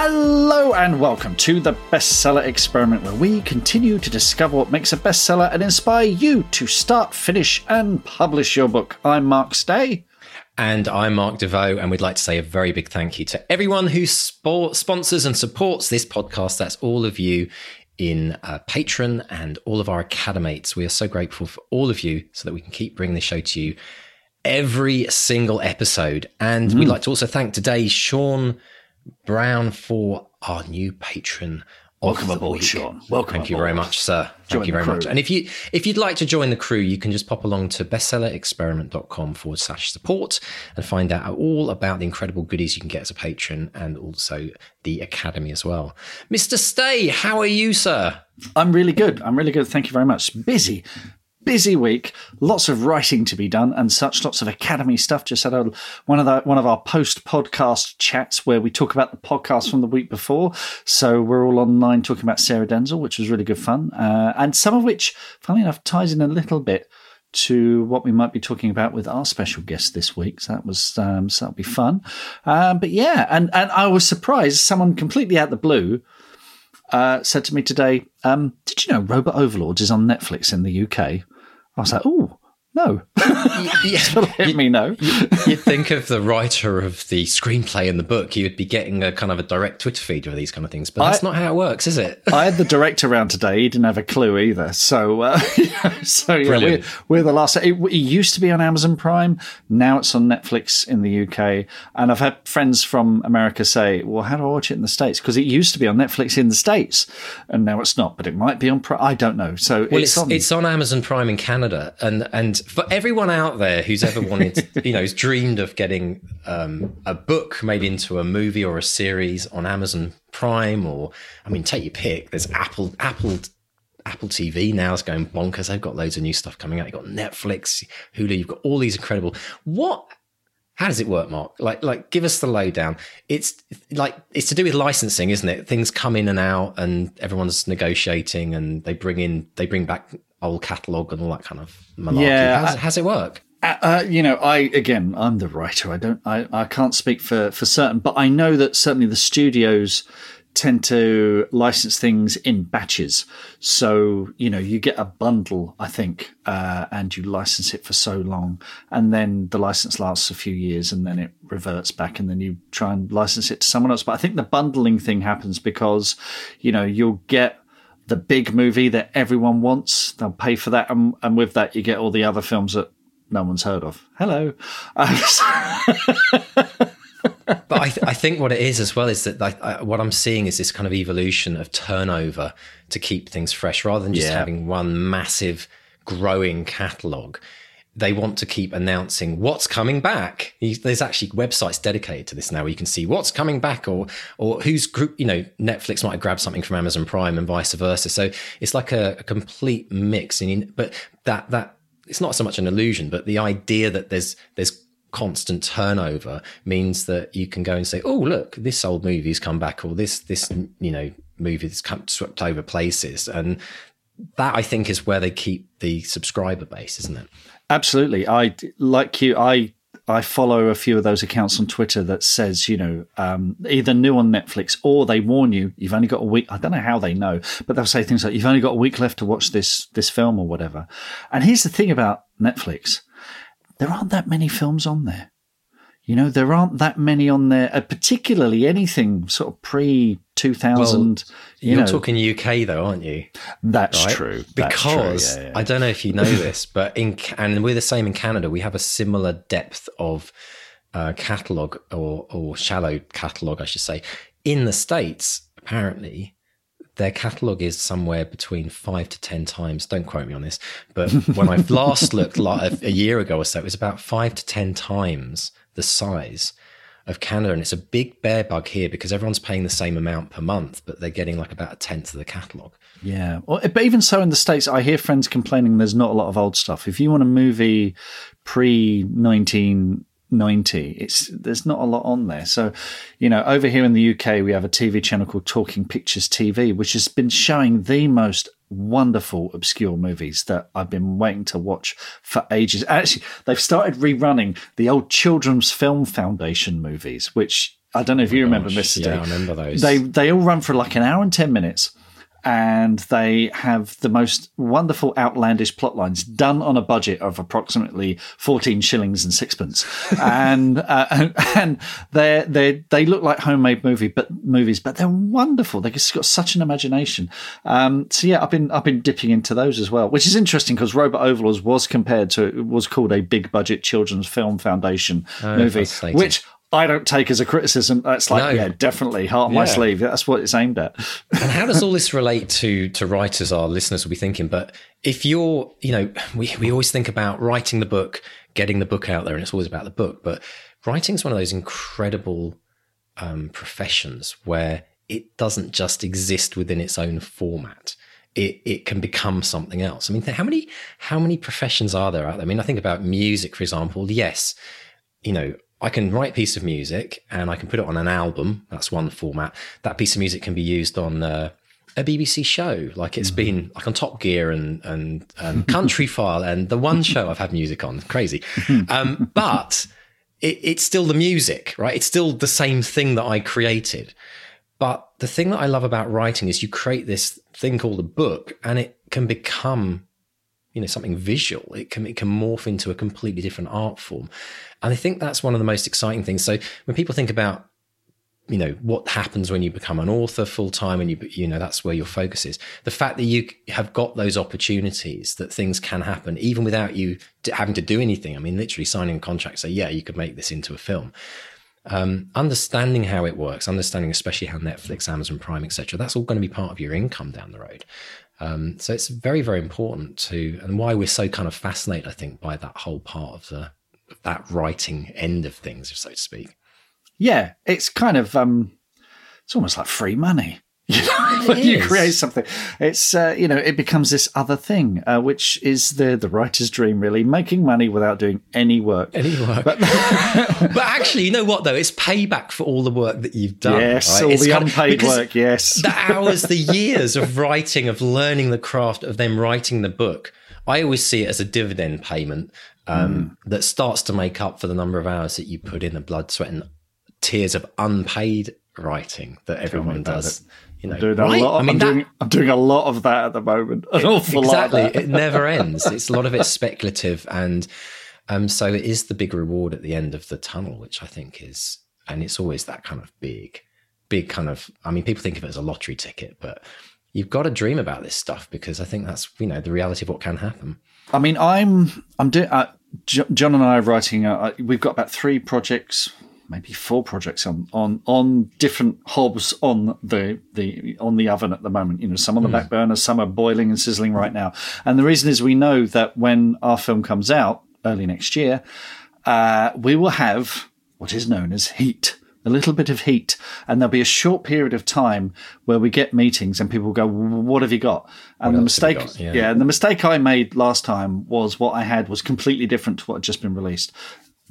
Hello and welcome to the Bestseller Experiment, where we continue to discover what makes a bestseller and inspire you to start, finish, and publish your book. I'm Mark Stay. And I'm Mark Desvaux, and we'd like to say a very big thank you to everyone who spo- sponsors and supports this podcast. That's all of you in uh, Patreon and all of our academates. We are so grateful for all of you so that we can keep bringing the show to you every single episode. And mm. we'd like to also thank today Sean Brown for our new patron. Welcome aboard, Sean. Welcome. Thank aboard. you very much, sir. Thank Join you very much. And if you if you'd like to join the crew, you can just pop along to bestsellerexperiment.com forward slash support and find out all about the incredible goodies you can get as a patron and also the academy as well. Mr. Stay, how are you, sir? I'm really good. I'm really good. Thank you very much. Busy, busy week. Lots of writing to be done and such. Lots of academy stuff. Just had a, one of the one of our post podcast chats where we talk about the podcast from the week before. So we're all online talking about Sarah Denzil, which was really good fun, uh, and some of which, funnily enough, ties in a little bit to what we might be talking about with our special guest this week. So that was um, so that'll be fun. Um, but yeah, and and I was surprised. Someone completely out of the blue uh, said to me today, um, "Did you know Robot Overlords is on Netflix in the UK?" I was like, "Oh, no." yeah, Let me know. You'd think of the writer of the screenplay and the book, you would be getting a kind of a direct Twitter feed of these kind of things, but that's I- not how it works, is it? I had the director around today. He didn't have a clue either. So, uh, so yeah, we're, we're the last. It, it used to be on Amazon Prime. Now it's on Netflix in the UK. And I've had friends from America say, "Well, how do I watch it in the states?" Because it used to be on Netflix in the states, and now it's not. But it might be on. Prime. I don't know. So Well, it's, it's on. it's on Amazon Prime in Canada, and and for everyone out there who's ever wanted, you know, who's dreamed of getting um, a book made into a movie or a series on Amazon Prime, or I mean, take your pick. There's Apple Apple Apple TV now is going bonkers. They've got loads of new stuff coming out. You've got Netflix, Hulu. You've got all these incredible. What? How does it work, Mark? Like, like, give us the lowdown. It's like it's to do with licensing, isn't it? Things come in and out, and everyone's negotiating, and they bring in, they bring back old catalog and all that kind of malarkey. Yeah, how's, I- how's it work? Uh, uh, you know, I again, I'm the writer. I don't, I, I can't speak for for certain, but I know that certainly the studios tend to license things in batches. So you know, you get a bundle, I think, uh, and you license it for so long, and then the license lasts a few years, and then it reverts back, and then you try and license it to someone else. But I think the bundling thing happens because, you know, you'll get the big movie that everyone wants. They'll pay for that, and, and with that, you get all the other films that no one's heard of. Hello. Uh, But I, th- I think what it is as well is that like, I, what I'm seeing is this kind of evolution of turnover to keep things fresh rather than just Yeah. having one massive growing catalog. They want to keep announcing what's coming back. There's actually websites dedicated to this now where you can see what's coming back or or whose group, you know, Netflix might grabbed something from Amazon Prime and vice versa. So it's like a, a complete mix. You, but that that it's not so much an illusion, but the idea that there's there's constant turnover means that you can go and say, "Oh, look, this old movie's come back," or "This this you know movie's come swept over places," and that I think is where they keep the subscriber base, isn't it? Absolutely. I like you. I I follow a few of those accounts on Twitter that says, you know, um, either new on Netflix or they warn you you've only got a week. I don't know how they know, but they'll say things like you've only got a week left to watch this this film or whatever. And here's the thing about Netflix: there aren't that many films on there. You know, there aren't that many on there, uh, particularly anything sort of pre 2000. Well, you you're know. talking UK though, aren't you? That's right? true. That's true, Because yeah, yeah. I don't know if you know this, but in and we're the same in Canada. We have a similar depth of uh, catalog or or shallow catalog, I should say. In the states, apparently, their catalog is somewhere between five to ten times. Don't quote me on this, but when I last looked like a, a year ago or so, it was about five to ten times the size of Canada, and it's a big bear bug here because everyone's paying the same amount per month, but they're getting like about a tenth of the catalog. Yeah. Well, but even so, in the States, I hear friends complaining there's not a lot of old stuff. If you want a movie pre 1990, it's there's not a lot on there. So, you know, over here in the UK, we have a TV channel called Talking Pictures TV, which has been showing the most wonderful obscure movies that I've been waiting to watch for ages. Actually, they've started rerunning the old Children's Film Foundation movies, which I don't know if oh you remember, Gosh, Mr. yeah, D. I remember those. They they all run for like an hour and ten minutes, and they have the most wonderful outlandish plot lines done on a budget of approximately fourteen shillings and sixpence, and uh, and they they they look like homemade movie but movies, but they're wonderful. They've just got such an imagination. Um, so yeah, I've been I've been dipping into those as well, which is interesting because robot Overlords was compared to was called a big budget children's film foundation movie, which I don't take as a criticism. That's like, No. yeah, definitely heart on my sleeve. That's what it's aimed at. and how does all this relate to to writers our listeners will be thinking but if you're you know we, we always think about writing the book getting the book out there and it's always about the book but writing is one of those incredible um, professions where it doesn't just exist within its own format it, it can become something else. I mean, how many how many professions are there out there? I mean, I think about music, for example. Yes, you know, I can write a piece of music and I can put it on an album. That's one format. That piece of music can be used on uh, a BBC show, like it's been like on Top Gear and and um, Country File and the one show I've had music on. Crazy, um, but it, it's still the music, right? It's still the same thing that I created. But the thing that I love about writing is you create this thing called a book, and it can become you know something visual. It can it can morph into a completely different art form. And i think that's one of the most exciting things. So when people think about you know what happens when you become an author full time and you you know that's where your focus is the fact that you have got those opportunities that things can happen even without you having to do anything i mean literally signing a contract say yeah you could make this into a film. Um, understanding how it works understanding especially how netflix amazon prime etc that's all going to be part of your income down the road um, so it's very, very important to, and why we're so kind of fascinated, I think, by that whole part of the of that writing end of things, so to speak. Yeah, it's kind of um, it's almost like free money. You know, you create something, it's uh, you know it becomes this other thing, uh, which is the the writer's dream, really, making money without doing any work. Any work, but, actually, you know what though? It's payback for all the work that you've done. yes, right? all It's the kind of- unpaid work. Yes, the hours, the years of writing, of learning the craft, of them writing the book. I always see it as a dividend payment um, that starts to make up for the number of hours that you put in the blood, sweat, and tears of unpaid writing that everyone does. You know, doing a right? lot. I mean, I'm that- doing I'm doing a lot of that at the moment. An awful exactly. lot. Of that. it never ends. It's a lot of it's speculative, and um, so it is the big reward at the end of the tunnel, which I think is, and it's always that kind of big, big kind of. I mean, people think of it as a lottery ticket, but you've got to dream about this stuff because I think that's you know the reality of what can happen. I mean, I'm I'm doing. Uh, John and I are writing. Uh, we've got about three projects, maybe four projects on on on different hobs on the the on the oven at the moment. You know, some on the back burner, some are boiling and sizzling right now. And the reason is we know that when our film comes out early next year, uh, we will have what is known as heat. A little bit of heat, and there'll be a short period of time where we get meetings and people go, "What have you got?" And the else have you mistake, got? Yeah. yeah, and the mistake I made last time was what I had was completely different to what had just been released.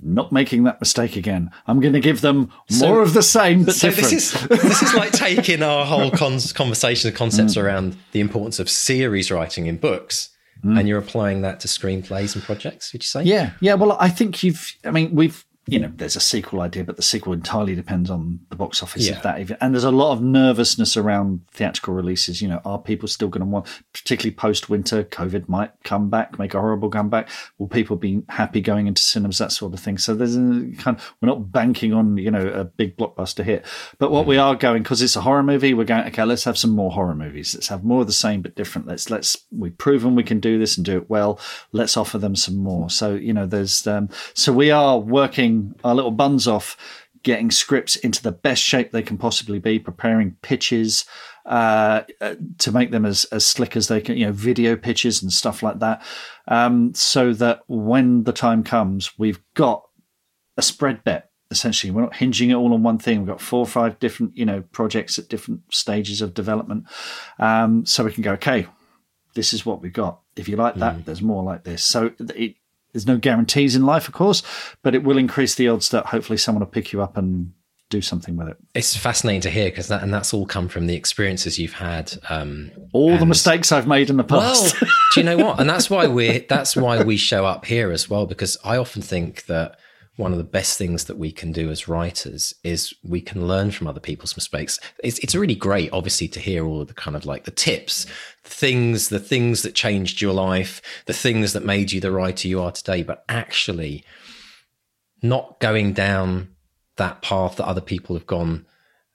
Not making that mistake again. I'm going to give them more of the same, but So different. this is this is like taking our whole con- conversation, the concepts mm. around the importance of series writing in books, mm. and you're applying that to screenplays and projects. Would you say? yeah, yeah. Well, I think you've. I mean, we've you know, there's a sequel idea, but the sequel entirely depends on the box office Yeah. of that. Even. And there's a lot of nervousness around theatrical releases. You know, are people still going to want, particularly post winter, COVID might come back, make a horrible comeback? Will people be happy going into cinemas, that sort of thing? So there's a kind of, we're not banking on, you know, a big blockbuster hit. But what we are going, because it's a horror movie, we're going, okay, let's have some more horror movies. Let's have more of the same, but different. Let's, let's, we've proven we can do this and do it well. Let's offer them some more. So, you know, there's, um, so we are working our little buns off getting scripts into the best shape they can possibly be, preparing pitches uh, to make them as, as slick as they can, you know, video pitches and stuff like that, um, so that when the time comes, we've got a spread bet. Essentially, we're not hinging it all on one thing. We've got four or five different, you know, projects at different stages of development, um, so we can go, okay, this is what we've got. If you like that, there's more like this. So it, there's no guarantees in life, of course, but it will increase the odds that hopefully someone will pick you up and do something with it. It's fascinating to hear because that and that's all come from the experiences you've had. Um, All the mistakes I've made in the Well, past. do you know what? And that's why we that's why we show up here as well because I often think that one of the best things that we can do as writers is we can learn from other people's mistakes. It's it's really great, obviously, to hear all of the kind of like the tips, the things, the things that changed your life, the things that made you the writer you are today. But actually, not going down that path that other people have gone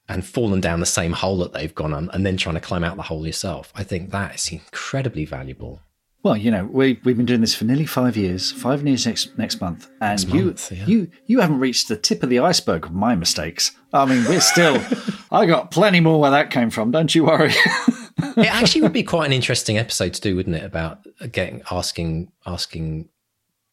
and fallen down the same hole that they've gone on and then trying to climb out the hole yourself. I think that is incredibly valuable. Well, you know, we we've been doing this for nearly five years, five years next next month, and you month, yeah. you you haven't reached the tip of the iceberg of my mistakes. I mean, we're still. I got plenty more where that came from. Don't you worry. it actually would be quite an interesting episode to do, wouldn't it? About getting asking asking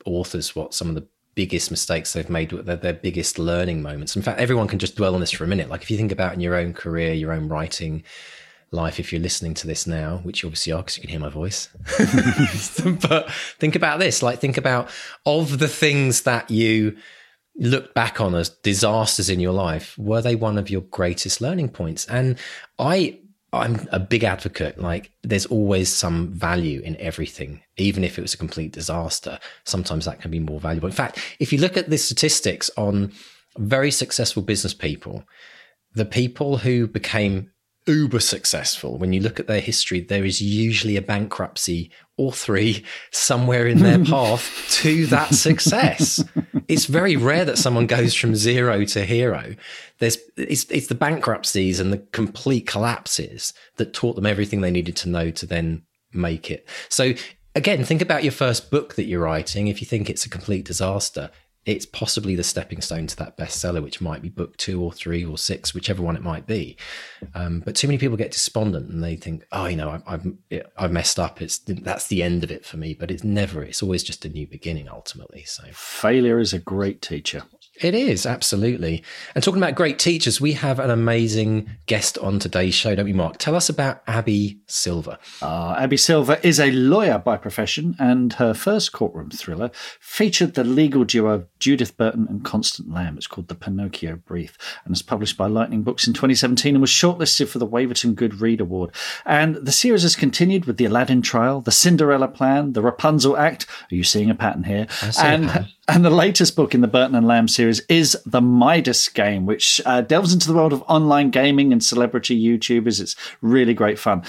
authors what some of the biggest mistakes they've made, their, their biggest learning moments. In fact, everyone can just dwell on this for a minute. Like if you think about in your own career, your own writing life, if you're listening to this now, which you obviously are because you can hear my voice. but think about this. Like think about of the things that you look back on as disasters in your life, were they one of your greatest learning points? And I I'm a big advocate. Like, there's always some value in everything, even if it was a complete disaster. Sometimes that can be more valuable. In fact, if you look at the statistics on very successful business people, the people who became uber successful, when you look at their history, there is usually a bankruptcy or three somewhere in their path to that success. It's very rare that someone goes from zero to hero. There's it's it's the bankruptcies and the complete collapses that taught them everything they needed to know to then make it. So again, think about your first book that you're writing. If you think it's a complete disaster, it's possibly the stepping stone to that bestseller, which might be book two or three or six, whichever one it might be. Um, but too many people get despondent and they think, oh, you know, I've, I've, messed up. It's that's the end of it for me. But it's never. It's always just a new beginning ultimately. So Failure is a great teacher. It is absolutely. And talking about great teachers, we have an amazing guest on today's show, don't we, Mark? Tell us about Abi Silver. Uh, Abi Silver is a lawyer by profession, and her first courtroom thriller featured the legal duo of Judith Burton and Constance Lamb. It's called The Pinocchio Brief and was published by Lightning Books in 2017 and was shortlisted for the Waverton Good Read Award. And the series has continued with the Aladdin trial, the Cinderella plan, the Rapunzel Act. Are you seeing a pattern here? see a and pattern. And the latest book in the Burton and Lamb series is The Midas Game, which uh, delves into the world of online gaming and celebrity YouTubers. It's really great fun.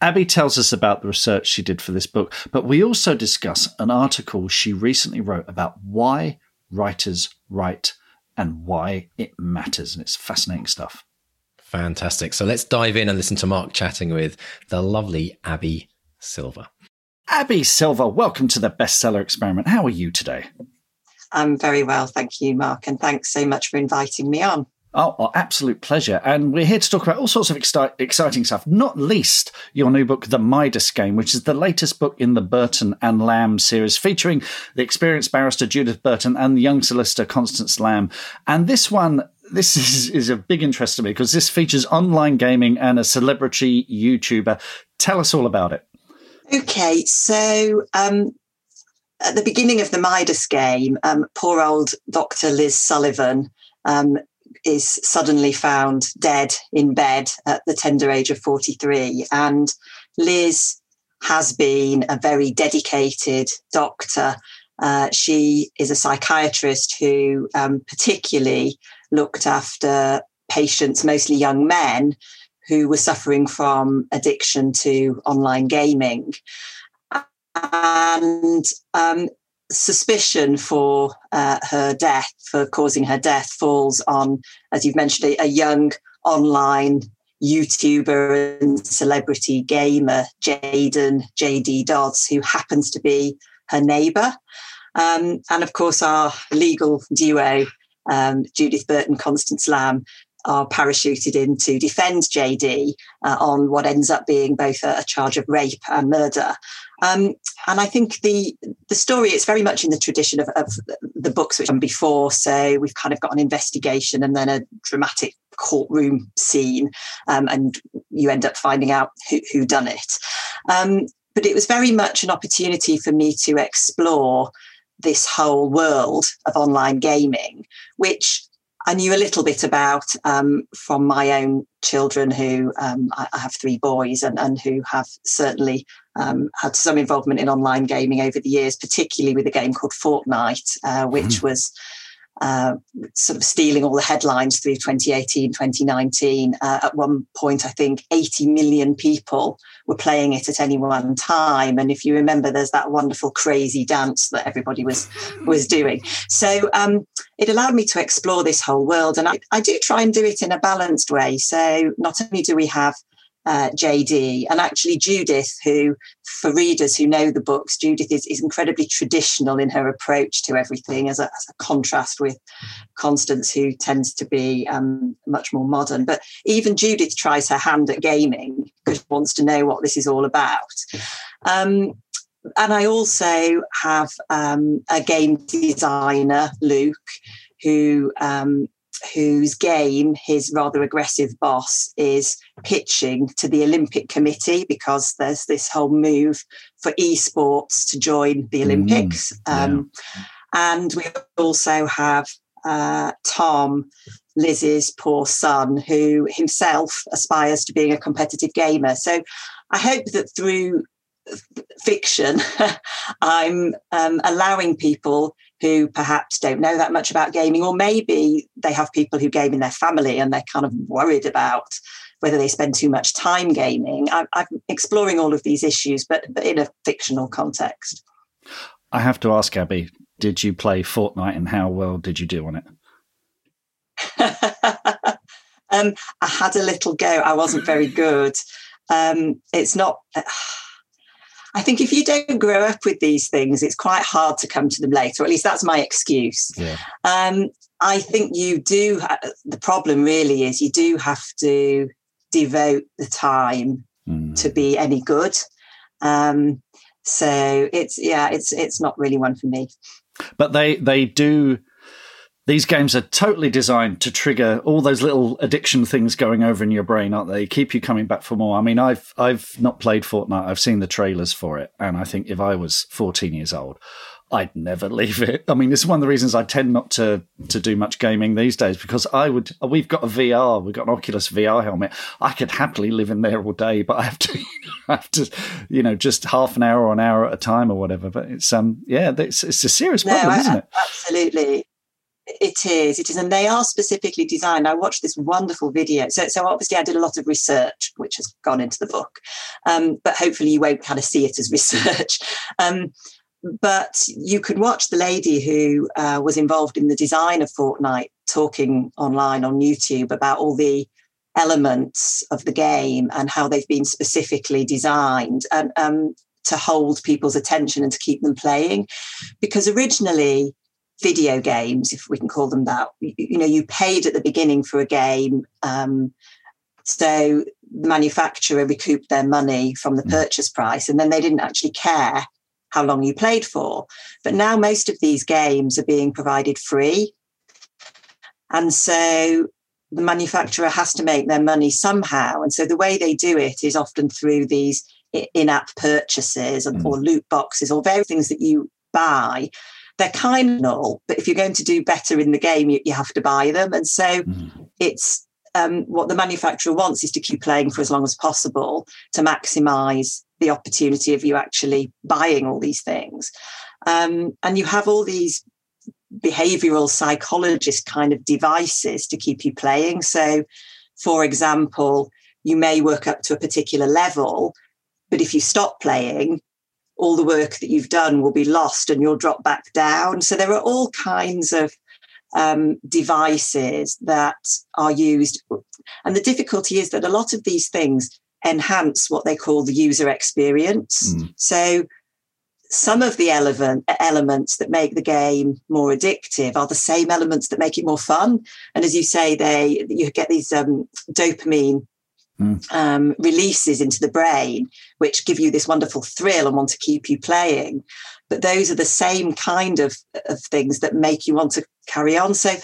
Abi tells us about the research she did for this book, but we also discuss an article she recently wrote about why writers write and why it matters. And it's fascinating stuff. Fantastic. So let's dive in and listen to Mark chatting with the lovely Abi Silver. Abi Silver, welcome to the bestseller experiment. How are you today? I'm very well, thank you, Mark, and thanks so much for inviting me on. Oh, our absolute pleasure. And we're here to talk about all sorts of exci- exciting stuff, not least your new book, The Midas Game, which is the latest book in the Burton and Lamb series, featuring the experienced barrister Judith Burton and the young solicitor Constance Lamb. And this one, this is, is a big interest to me because this features online gaming and a celebrity YouTuber. Tell us all about it. Okay, so um, at the beginning of the Midas game, um, poor old Dr. Liz Sullivan um, is suddenly found dead in bed at the tender age of 43. And Liz has been a very dedicated doctor Uh, she is a psychiatrist who um, particularly looked after patients, mostly young men, who were suffering from addiction to online gaming. And um, suspicion for uh, her death, for causing her death, falls on, as you've mentioned, a, a young online YouTuber and celebrity gamer, Jaden JD Dodds, who happens to be her neighbour. Um, and of course, our legal duo, um, Judith Burton, Constance Lamb, are parachuted in to defend JD uh, on what ends up being both a, a charge of rape and murder. Um, and I think the the story it's very much in the tradition of, of the books which come before. So we've kind of got an investigation and then a dramatic courtroom scene, um, and you end up finding out who, who done it. Um, but it was very much an opportunity for me to explore this whole world of online gaming, which I knew a little bit about um, from my own children, who um, I, I, have three boys and, and who have certainly um, had some involvement in online gaming over the years, particularly with a game called Fortnite, uh, which mm. was uh, sort of stealing all the headlines through 2018, 2019. Uh, at one point, I think 80 million people were playing it at any one time. And if you remember, there's that wonderful crazy dance that everybody was was doing. So um, it allowed me to explore this whole world, and I, I do try and do it in a balanced way. So not only do we have uh, JD. And actually, Judith, who, for readers who know the books, Judith is, is incredibly traditional in her approach to everything as a, as a contrast with Constance, who tends to be um, much more modern. But even Judith tries her hand at gaming because she wants to know what this is all about. Um, and I also have um, a game designer, Luke, who um, whose game his rather aggressive boss is pitching to the Olympic Committee because there's this whole move for esports to join the mm, Olympics. Mm, yeah. um, and we also have uh, Tom, Liz's poor son, who himself aspires to being a competitive gamer. So I hope that through fiction, I'm um, allowing people who perhaps don't know that much about gaming, or maybe they have people who game in their family and they're kind of worried about whether they spend too much time gaming. I'm, I'm exploring all of these issues, but, but in a fictional context. I have to ask, Abi, did you play Fortnite and how well did you do on it? um, I had a little go. I wasn't very good. Um, it's not. Uh, I think if you don't grow up with these things, it's quite hard to come to them later. Or at least that's my excuse. Yeah. Um, I think you do. the problem really is you do have to devote the time mm. to be any good. Um, so it's yeah, it's it's not really one for me. But they they do these games are totally designed to trigger all those little addiction things going over in your brain, aren't they? Keep you coming back for more. I mean, I've I've not played Fortnite. I've seen the trailers for it, and I think if I was 14 years old, I'd never leave it. I mean, this is one of the reasons I tend not to to do much gaming these days because I would. We've got a VR, we've got an Oculus VR helmet. I could happily live in there all day, but I have to I have to, you know, just half an hour or an hour at a time or whatever. But it's um, yeah, it's it's a serious problem, no, isn't it? Absolutely. It is, it is, and they are specifically designed. I watched this wonderful video. So, so obviously, I did a lot of research, which has gone into the book, um, but hopefully, you won't kind of see it as research. Um, but you could watch the lady who uh, was involved in the design of Fortnite talking online on YouTube about all the elements of the game and how they've been specifically designed and um, to hold people's attention and to keep them playing. Because originally, video games, if we can call them that. You, you know, you paid at the beginning for a game. Um, so the manufacturer recouped their money from the mm. purchase price, and then they didn't actually care how long you played for. But now most of these games are being provided free. And so the manufacturer has to make their money somehow. And so the way they do it is often through these in app purchases mm. or loot boxes or various things that you buy they're kind of null, but if you're going to do better in the game, you, you have to buy them. And so mm. it's um, what the manufacturer wants is to keep playing for as long as possible to maximize the opportunity of you actually buying all these things. Um, and you have all these behavioral psychologist kind of devices to keep you playing. So, for example, you may work up to a particular level, but if you stop playing, all the work that you've done will be lost and you'll drop back down. So, there are all kinds of um, devices that are used. And the difficulty is that a lot of these things enhance what they call the user experience. Mm. So, some of the element, elements that make the game more addictive are the same elements that make it more fun. And as you say, they you get these um, dopamine mm. um, releases into the brain, which give you this wonderful thrill and want to keep you playing. But those are the same kind of, of things that make you want to carry on. So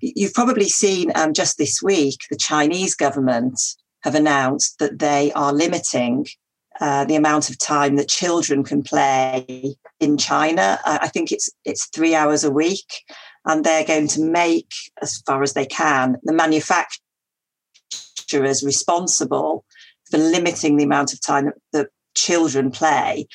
you've probably seen um, just this week the Chinese government have announced that they are limiting uh, the amount of time that children can play in China. I think it's it's three hours a week, and they're going to make, as far as they can, the manufacturers responsible for limiting the amount of time that, that children play.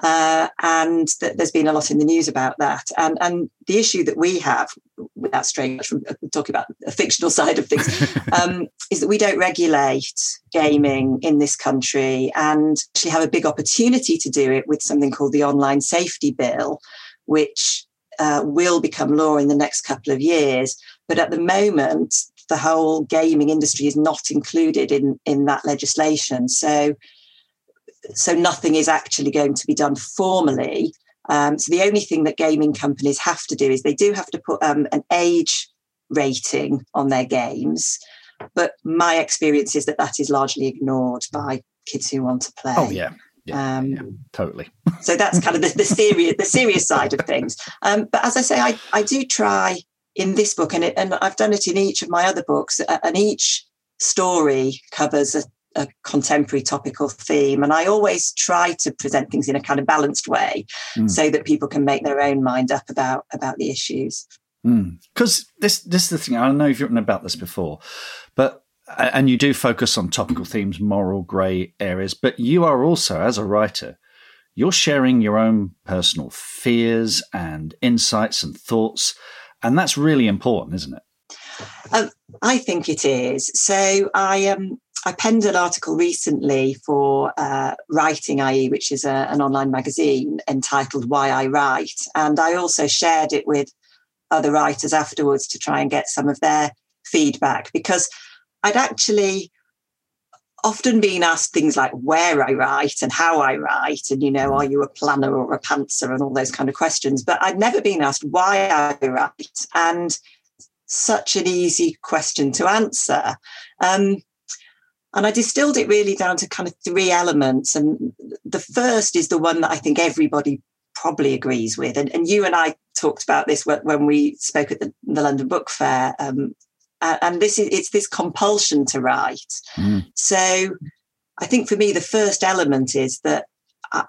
Uh, and th- there's been a lot in the news about that. And, and the issue that we have, without straying from uh, talking about a fictional side of things, um, is that we don't regulate gaming in this country and actually have a big opportunity to do it with something called the Online Safety Bill, which uh, will become law in the next couple of years. But at the moment, the whole gaming industry is not included in, in that legislation. So so nothing is actually going to be done formally. Um, so the only thing that gaming companies have to do is they do have to put um, an age rating on their games. But my experience is that that is largely ignored by kids who want to play. Oh yeah. Yeah, um, yeah, totally. so that's kind of the, the serious the serious side of things. Um, but as I say, I, I do try in this book, and it, and I've done it in each of my other books, and each story covers a, a contemporary topical theme. And I always try to present things in a kind of balanced way mm. so that people can make their own mind up about, about the issues. Because mm. this, this is the thing, I don't know if you've written about this before, but and you do focus on topical themes, moral grey areas, but you are also, as a writer, you're sharing your own personal fears and insights and thoughts. And that's really important, isn't it? Um, I think it is. So I um, I penned an article recently for uh, Writing IE, which is a, an online magazine entitled Why I Write. And I also shared it with other writers afterwards to try and get some of their feedback because I'd actually often being asked things like where I write and how I write, and, you know, are you a planner or a pantser and all those kind of questions. But I'd never been asked why I write. And such an easy question to answer. Um, and I distilled it really down to kind of three elements. And the first is the one that I think everybody probably agrees with. And, and you and I talked about this when we spoke at the, the London Book Fair. Um, and this is it's this compulsion to write. Mm. So I think for me, the first element is that I,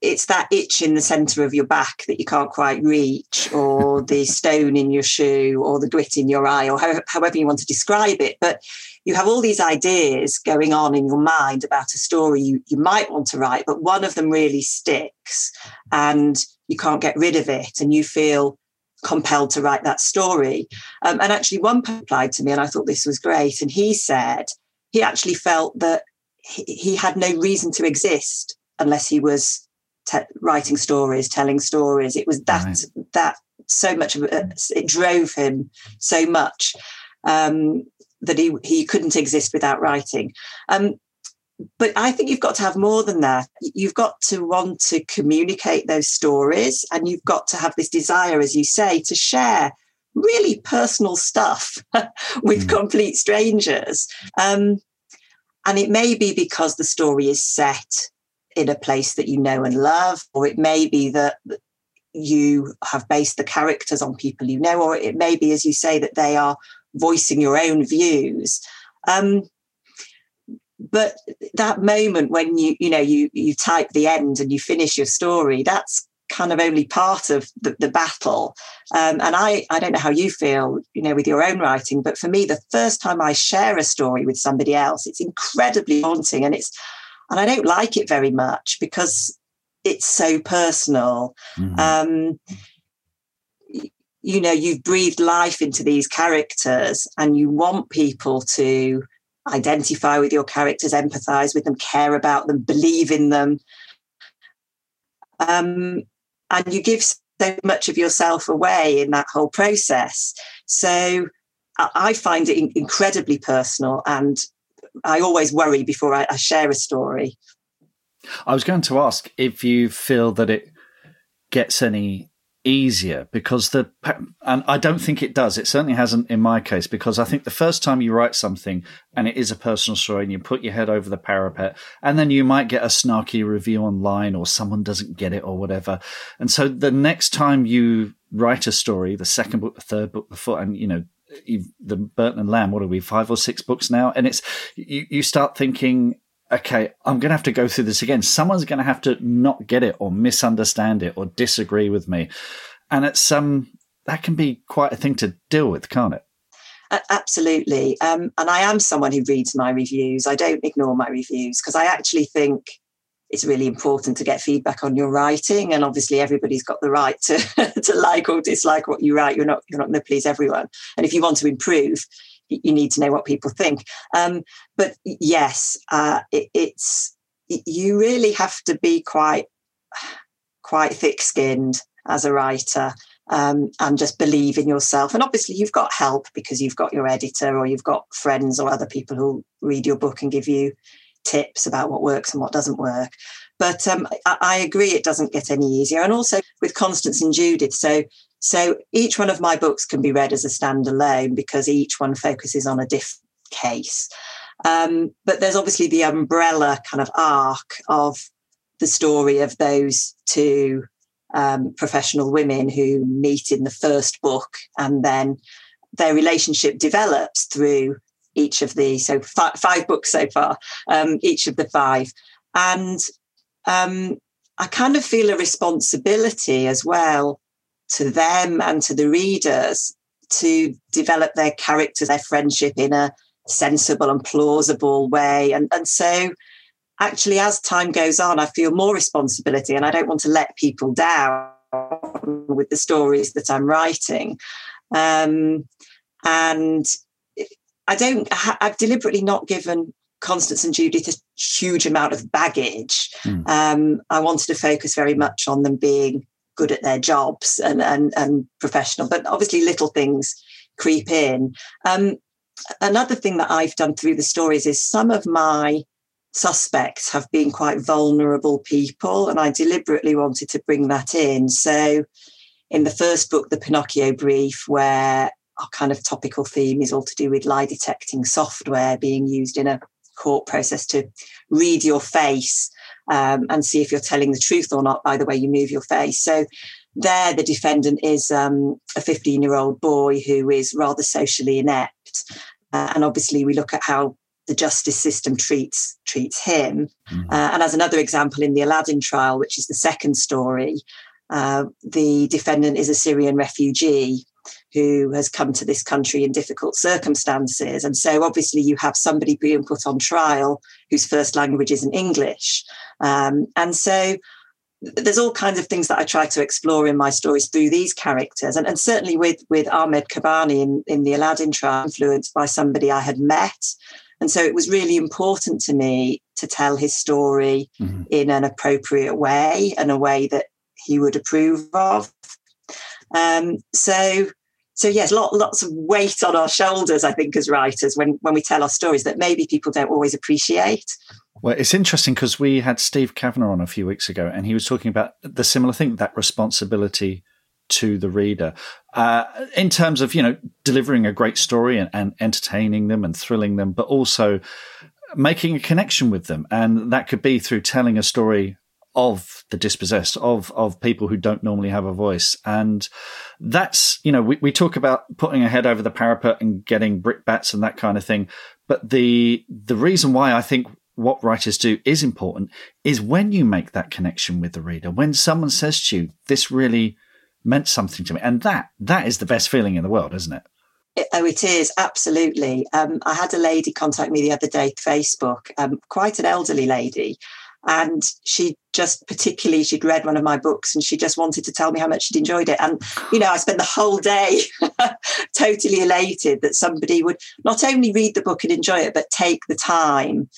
it's that itch in the center of your back that you can't quite reach, or the stone in your shoe, or the grit in your eye, or however you want to describe it. But you have all these ideas going on in your mind about a story you, you might want to write, but one of them really sticks and you can't get rid of it, and you feel compelled to write that story. Um, and actually, one replied to me, and I thought this was great. And he said he actually felt that he, he had no reason to exist unless he was te- writing stories, telling stories. It was that right. that so much of it, it drove him so much um, that he he couldn't exist without writing. Um, but I think you've got to have more than that. You've got to want to communicate those stories, and you've got to have this desire, as you say, to share really personal stuff with mm. complete strangers. Um, and it may be because the story is set in a place that you know and love, or it may be that you have based the characters on people you know, or it may be, as you say, that they are voicing your own views. Um, but that moment when you you know you you type the end and you finish your story, that's kind of only part of the, the battle. Um, and I I don't know how you feel, you know, with your own writing, but for me, the first time I share a story with somebody else, it's incredibly haunting, and it's and I don't like it very much because it's so personal. Mm. Um, you know, you've breathed life into these characters, and you want people to identify with your characters, empathize with them, care about them, believe in them. Um, and you give so much of yourself away in that whole process. So I find it incredibly personal, and I always worry before I, I share a story. I was going to ask if you feel that it gets any easier because the and I don't think it does. It certainly hasn't in my case because I think the first time you write something and it is a personal story and you put your head over the parapet and then you might get a snarky review online or someone doesn't get it or whatever. And so the next time you write a story, the second book, the third book, the fourth, and you know the Burton and Lamb. What are we? Five or six books now, and it's you. You start thinking okay, I'm going to have to go through this again. Someone's going to have to not get it or misunderstand it or disagree with me. And it's um that can be quite a thing to deal with, can't it? Absolutely. Um, and I am someone who reads my reviews. I don't ignore my reviews because I actually think it's really important to get feedback on your writing. And obviously everybody's got the right to, to like or dislike what you write. You're not you're not going to please everyone. And if you want to improve, you need to know what people think. Um, but yes, uh, it, it's you really have to be quite quite thick skinned as a writer um, and just believe in yourself. And obviously, you've got help because you've got your editor or you've got friends or other people who read your book and give you tips about what works and what doesn't work. But um, I, I, agree, it doesn't get any easier. And also with Constance and Judith, so so each one of my books can be read as a standalone because each one focuses on a different case. Um, but there's obviously the umbrella kind of arc of the story of those two um, professional women who meet in the first book, and then their relationship develops through each of the so five, five books so far, um, each of the five, and um, I kind of feel a responsibility as well to them and to the readers to develop their characters, their friendship in a sensible and plausible way. And, and so, actually, as time goes on, I feel more responsibility and I don't want to let people down with the stories that I'm writing. Um, and I don't, I've deliberately not given Constance and Judith a huge amount of baggage. Mm. Um, I wanted to focus very much on them being good at their jobs and and, and professional, but obviously little things creep in. Um, another thing that I've done through the stories is some of my suspects have been quite vulnerable people, and I deliberately wanted to bring that in. So, in the first book, The Pinocchio Brief, where our kind of topical theme is all to do with lie detecting software being used in a court process to read your face um, and see if you're telling the truth or not by the way you move your face. So there, the defendant is um, a 15 year old boy who is rather socially inept. Uh, and obviously, we look at how the justice system treats treats him. Mm-hmm. Uh, and as another example, in the Aladdin trial, which is the second story, uh, the defendant is a Syrian refugee who has come to this country in difficult circumstances. And so, obviously, you have somebody being put on trial whose first language isn't English. Um, and so, there's all kinds of things that I try to explore in my stories through these characters, and, and certainly with with Ahmed Kabani in, in the Aladdin trial, influenced by somebody I had met, and so it was really important to me to tell his story mm-hmm. in an appropriate way and a way that he would approve of. Um, so so yes, lot, lots of weight on our shoulders, I think, as writers when when we tell our stories that maybe people don't always appreciate. Well, it's interesting because we had Steve Cavanagh on a few weeks ago, and he was talking about the similar thing that responsibility to the reader uh, in terms of you know delivering a great story and, and entertaining them and thrilling them, but also making a connection with them, and that could be through telling a story of the dispossessed, of of people who don't normally have a voice. And that's, you know, we, we talk about putting a head over the parapet and getting brickbats and that kind of thing. But the the reason why I think what writers do is important is when you make that connection with the reader, when someone says to you, this really meant something to me. And that that is the best feeling in the world, isn't it? Oh, it is absolutely. Um, I had a lady contact me the other day, Facebook, um, quite an elderly lady, and she just particularly she'd read one of my books and she just wanted to tell me how much she'd enjoyed it and you know i spent the whole day totally elated that somebody would not only read the book and enjoy it but take the time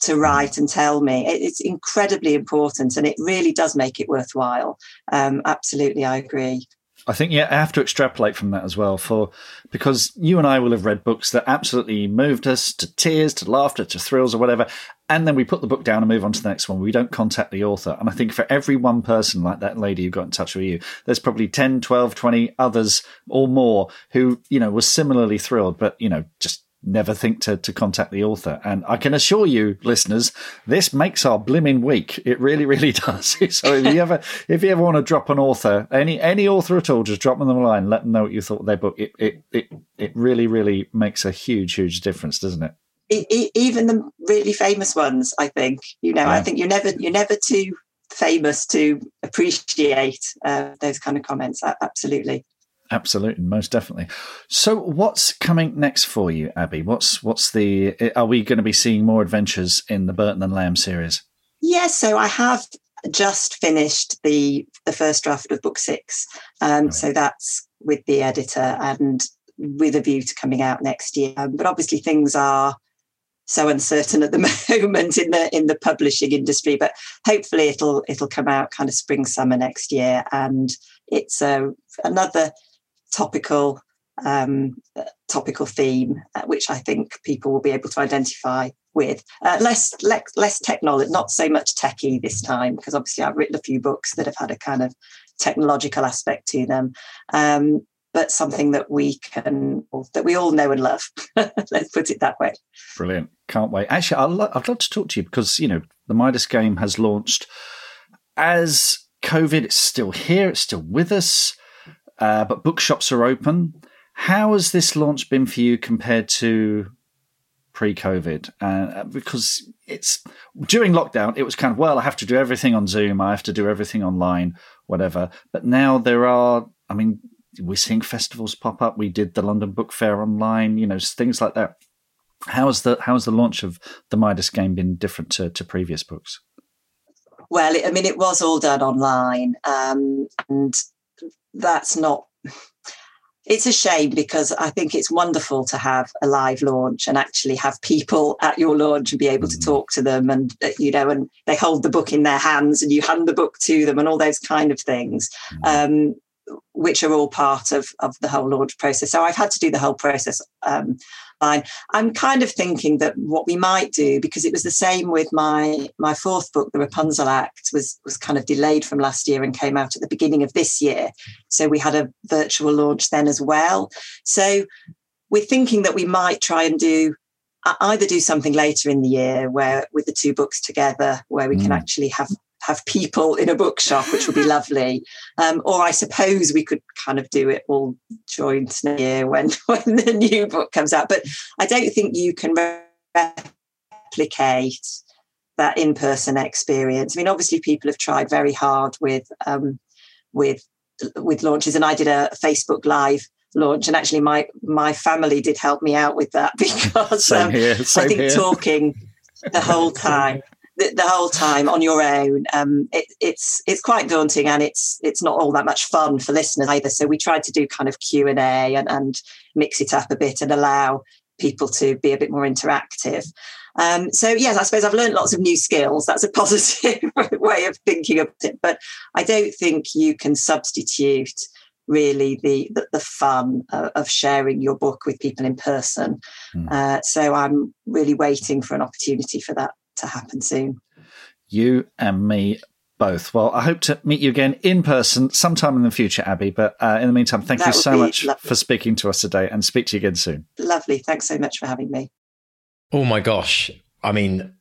to write and tell me it's incredibly important and it really does make it worthwhile um, absolutely i agree I think yeah, I have to extrapolate from that as well, for because you and I will have read books that absolutely moved us to tears, to laughter, to thrills, or whatever, and then we put the book down and move on to the next one. We don't contact the author. And I think for every one person like that lady who got in touch with you, there's probably 10, 12, 20 others or more who, you know, were similarly thrilled, but, you know, just never think to, to contact the author. And I can assure you, listeners, this makes our blimmin' week. It really, really does. so if you ever if you ever want to drop an author, any any author at all, just drop them a line, let them know what you thought of their book. It it it, it really, really makes a huge, huge difference, doesn't it? even the really famous ones, I think. You know, yeah. I think you're never you're never too famous to appreciate uh, those kind of comments. Absolutely. Absolutely, most definitely. So, what's coming next for you, Abi? What's what's the? Are we going to be seeing more adventures in the Burton and Lamb series? Yes. Yeah, so I have just finished the the first draft of book six. Um, right. So that's with the editor and with a view to coming out next year. Um, but obviously, things are so uncertain at the moment in the in the publishing industry. But hopefully, it'll it'll come out kind of spring summer next year, and it's a uh, another topical um, topical theme, uh, which I think people will be able to identify with. Uh, less, less less technology, not so much techie this time, because obviously I've written a few books that have had a kind of technological aspect to them. Um, but something that we can that we all know and love. Let's put it that way. Brilliant! Can't wait. Actually, I'd, I'd love to talk to you because you know the Midas game has launched as COVID. It's still here. It's still with us uh, but bookshops are open. How has this launch been for you compared to pre-COVID? Uh, because it's during lockdown, it was kind of well, I have to do everything on Zoom, I have to do everything online, whatever. But now there are, I mean, we're seeing festivals pop up. We did the London Book Fair online, you know, things like that. How's the how's the launch of the Midas game been different to, to previous books? Well, I mean, it was all done online, um, and that's not it's a shame because I think it's wonderful to have a live launch and actually have people at your launch and be able to mm. talk to them and uh, you know and they hold the book in their hands and you hand the book to them and all those kind of things mm. um, which are all part of of the whole launch process so I've had to do the whole process um, line. I'm kind of thinking that what we might do, because it was the same with my my fourth book, The Rapunzel Act, was was kind of delayed from last year and came out at the beginning of this year. So we had a virtual launch then as well. So we're thinking that we might try and do either do something later in the year where with the two books together where we mm. can actually have have people in a bookshop, which would be lovely. Um, or I suppose we could kind of do it all joint year when when the new book comes out. But I don't think you can replicate that in-person experience. I mean, obviously, people have tried very hard with um, with with launches, and I did a Facebook Live launch, and actually, my my family did help me out with that because um, I think here. talking the whole time the, the whole time on your own, um, it, it's it's quite daunting and it's it's not all that much fun for listeners either. So we tried to do kind of Q and A and mix it up a bit and allow people to be a bit more interactive. Um, so yes, I suppose I've learned lots of new skills. That's a positive way of thinking of it. But I don't think you can substitute really the the, the fun of, of sharing your book with people in person. Mm. Uh, so I'm really waiting for an opportunity for that to happen soon. You and me both. Well, I hope to meet you again in person sometime in the future, Abi. But uh, in the meantime, thank that you so much lovely. for speaking to us today and speak to you again soon. Lovely. Thanks so much for having me. Oh my gosh. I mean,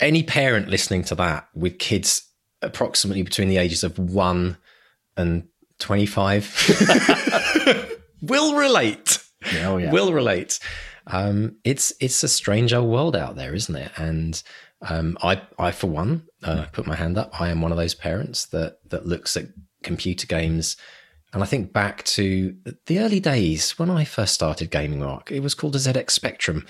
any parent listening to that with kids approximately between the ages of one and 25 will relate. Oh, yeah. Will relate um, it's it's a strange old world out there, isn't it? And um, I, I for one, uh, put my hand up. I am one of those parents that that looks at computer games And I think back to the early days when I first started gaming rock, it was called a ZX Spectrum.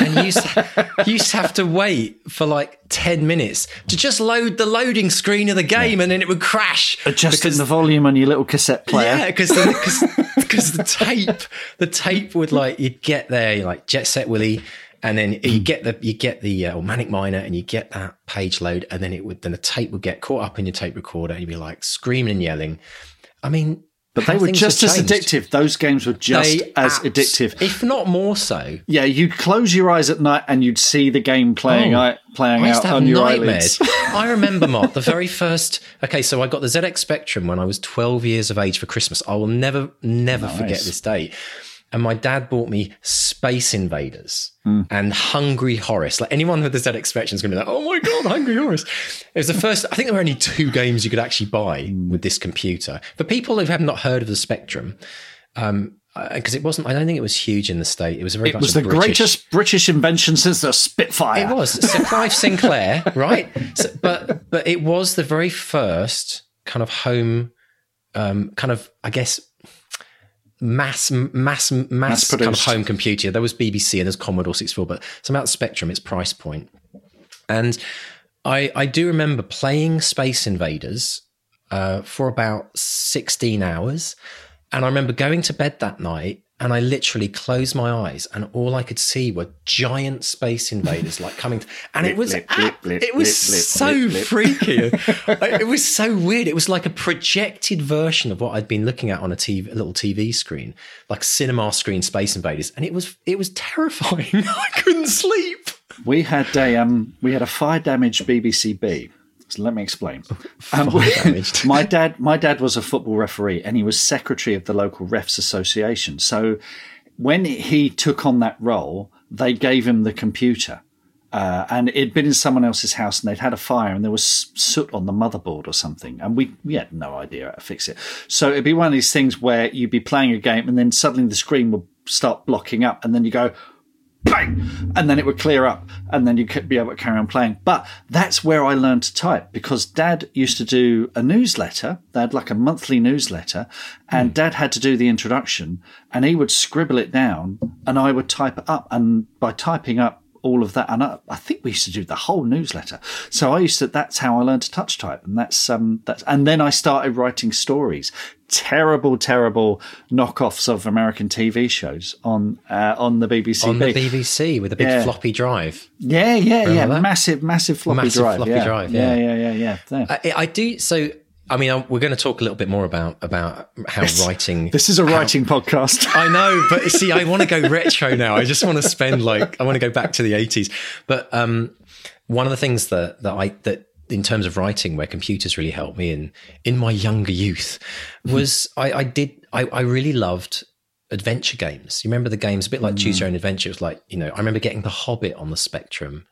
And you used, to, you used to have to wait for like 10 minutes to just load the loading screen of the game yeah. and then it would crash. Adjusting because, the volume on your little cassette player. Yeah, because the, because the tape, the tape would like, you'd get there, you're like Jet Set Willy, and then you get the you get the uh, Manic Miner, and you get that page load, and then it would then the tape would get caught up in your tape recorder, and you'd be like screaming and yelling. I mean, but they were just as addictive. Those games were just they as abs- addictive, if not more so. Yeah, you'd close your eyes at night and you'd see the game playing, oh, playing out on your nightmares. eyelids. I remember, Mark, the very first. Okay, so I got the ZX Spectrum when I was 12 years of age for Christmas. I will never, never nice. forget this day and my dad bought me Space Invaders mm. and Hungry Horace. Like anyone with the ZX Spectrum is going to be like, "Oh my god, Hungry Horace!" It was the first. I think there were only two games you could actually buy mm. with this computer. For people who have not heard of the Spectrum, um, because it wasn't. I don't think it was huge in the state. It was very. It was the British, greatest British invention since the Spitfire. It was so Clive Sinclair, right? So, but but it was the very first kind of home, um, kind of I guess mass mass mass, mass kind of home computer. There was BBC and there's Commodore 64, but some about Spectrum, its price point. And I I do remember playing Space Invaders uh, for about 16 hours. And I remember going to bed that night and I literally closed my eyes, and all I could see were giant space invaders like coming. To, and it was it was so freaky. it was so weird. It was like a projected version of what I'd been looking at on a TV, a little TV screen, like cinema screen Space Invaders, and it was it was terrifying. I couldn't sleep. We had a um we had a fire damaged BBC B so let me explain. Um, my dad, my dad was a football referee, and he was secretary of the local refs association. So when he took on that role, they gave him the computer. Uh, and it'd been in someone else's house and they'd had a fire and there was soot on the motherboard or something. And we, we had no idea how to fix it. So it'd be one of these things where you'd be playing a game and then suddenly the screen would start blocking up and then you go, bang, and then it would clear up, and then you could be able to carry on playing. But that's where I learned to type because Dad used to do a newsletter. They had like a monthly newsletter, and mm. Dad had to do the introduction, and he would scribble it down, and I would type it up. And by typing up all of that. And I, I, think we used to do the whole newsletter. So I used to, that's how I learned to touch type. And that's, um, that's, and then I started writing stories, terrible, terrible knockoffs of American TV shows on, uh, on the BBC. On the BBC with a big yeah. floppy drive. Yeah, yeah, Remember yeah. That? Massive, massive floppy massive drive. Floppy yeah. drive. Yeah, yeah, yeah, yeah. yeah. I, I do. So I mean, we're going to talk a little bit more about about how writing. This is a writing how, podcast. I know, but see, I want to go retro now. I just want to spend like I want to go back to the eighties. But um, one of the things that that I that in terms of writing, where computers really helped me in in my younger youth, was I, I did I, I really loved adventure games. You remember the games a bit like mm. Choose Your Own Adventure. It was like you know I remember getting The Hobbit on the Spectrum,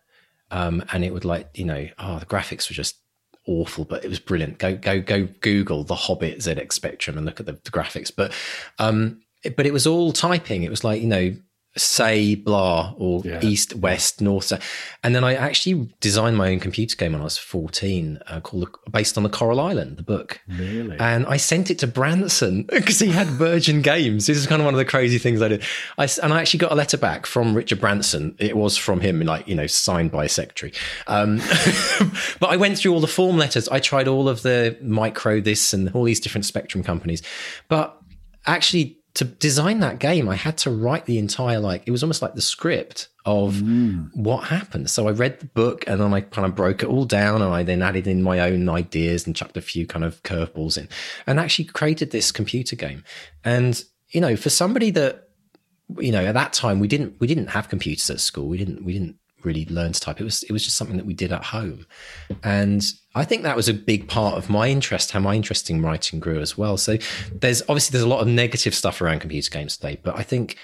um, and it would like you know oh the graphics were just awful, but it was brilliant. Go go go Google the Hobbit ZX Spectrum and look at the, the graphics. But um, but it was all typing. It was like you know say blah or yeah. east west north south. and then i actually designed my own computer game when i was 14 uh, called based on the coral island the book. Really? And i sent it to branson because he had virgin games. This is kind of one of the crazy things i did I, and i actually got a letter back from richard branson. It was from him like you know signed by a secretary. Um, but i went through all the form letters. I tried all of the micro this and all these different spectrum companies. But actually to design that game, I had to write the entire like it was almost like the script of mm. what happened. So I read the book and then I kind of broke it all down and I then added in my own ideas and chucked a few kind of curveballs in and actually created this computer game. And you know, for somebody that you know at that time we didn't we didn't have computers at school. We didn't we didn't really learn to type. It was it was just something that we did at home, and I think that was a big part of my interest, how my interest in writing grew as well. So there's obviously there's a lot of negative stuff around computer games today, but I think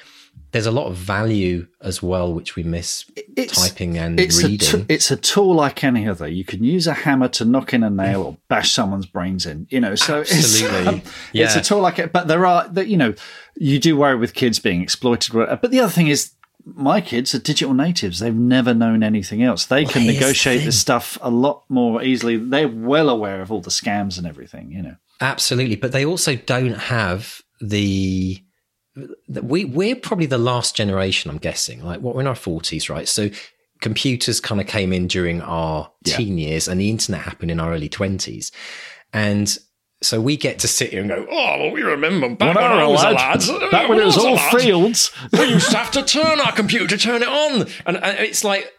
there's a lot of value as well which we miss it's, typing and it's reading. A t- it's a tool like any other. You can use a hammer to knock in a nail or bash someone's brains in. You know, so Absolutely. It's, um, yeah. it's a tool like it. But there are that you know you do worry with kids being exploited. But the other thing is my kids are digital natives. They've never known anything else. They can negotiate the this stuff a lot more easily. They're well aware of all the scams and everything, you know. Absolutely, but they also don't have the. We we're probably the last generation. I'm guessing. Like, what we're in our forties, right? So computers kind of came in during our yeah. teen years, and the internet happened in our early twenties, and so we get to sit here and go, oh, well, we remember back when, when I was a lad. Back when it was, was all fields. we used to have to turn our computer to turn it on. And, and, it's like,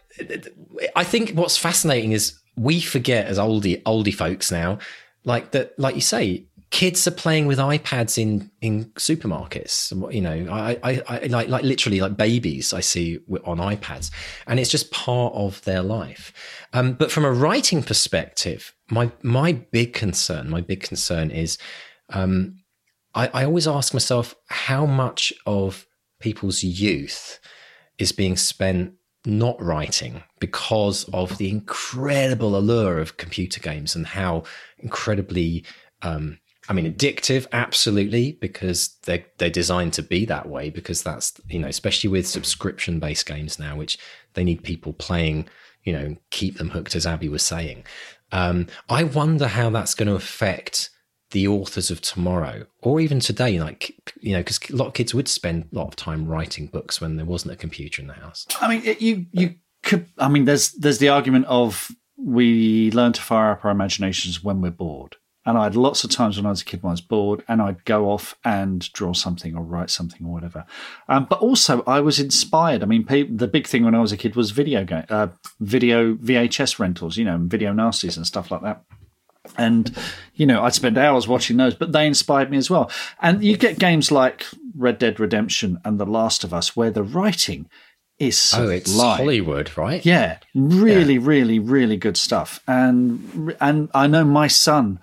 I think what's fascinating is we forget as oldie, oldie folks now, like that, like you say, kids are playing with iPads in, in supermarkets. You know, I, I, I like, like literally like babies I see on iPads and it's just part of their life. Um, but from a writing perspective, my my big concern, my big concern is, um, I, I always ask myself how much of people's youth is being spent not writing because of the incredible allure of computer games and how incredibly um, I mean addictive absolutely because they're they're designed to be that way because that's you know especially with subscription based games now which they need people playing you know keep them hooked as Abi was saying. Um, I wonder how that's going to affect the authors of tomorrow or even today like you know because a lot of kids would spend a lot of time writing books when there wasn't a computer in the house. I mean you you could i mean there's there's the argument of we learn to fire up our imaginations when we're bored and I had lots of times when I was a kid when I was bored and I'd go off and draw something or write something or whatever. Um, but also I was inspired. I mean, the big thing when I was a kid was video game, uh, video VHS rentals, you know, video nasties and stuff like that. And, you know, I'd spend hours watching those, but they inspired me as well. And you get games like Red Dead Redemption and The Last of Us where the writing is oh, it's Hollywood, right? Yeah, really, yeah. really, really good stuff. And and I know my son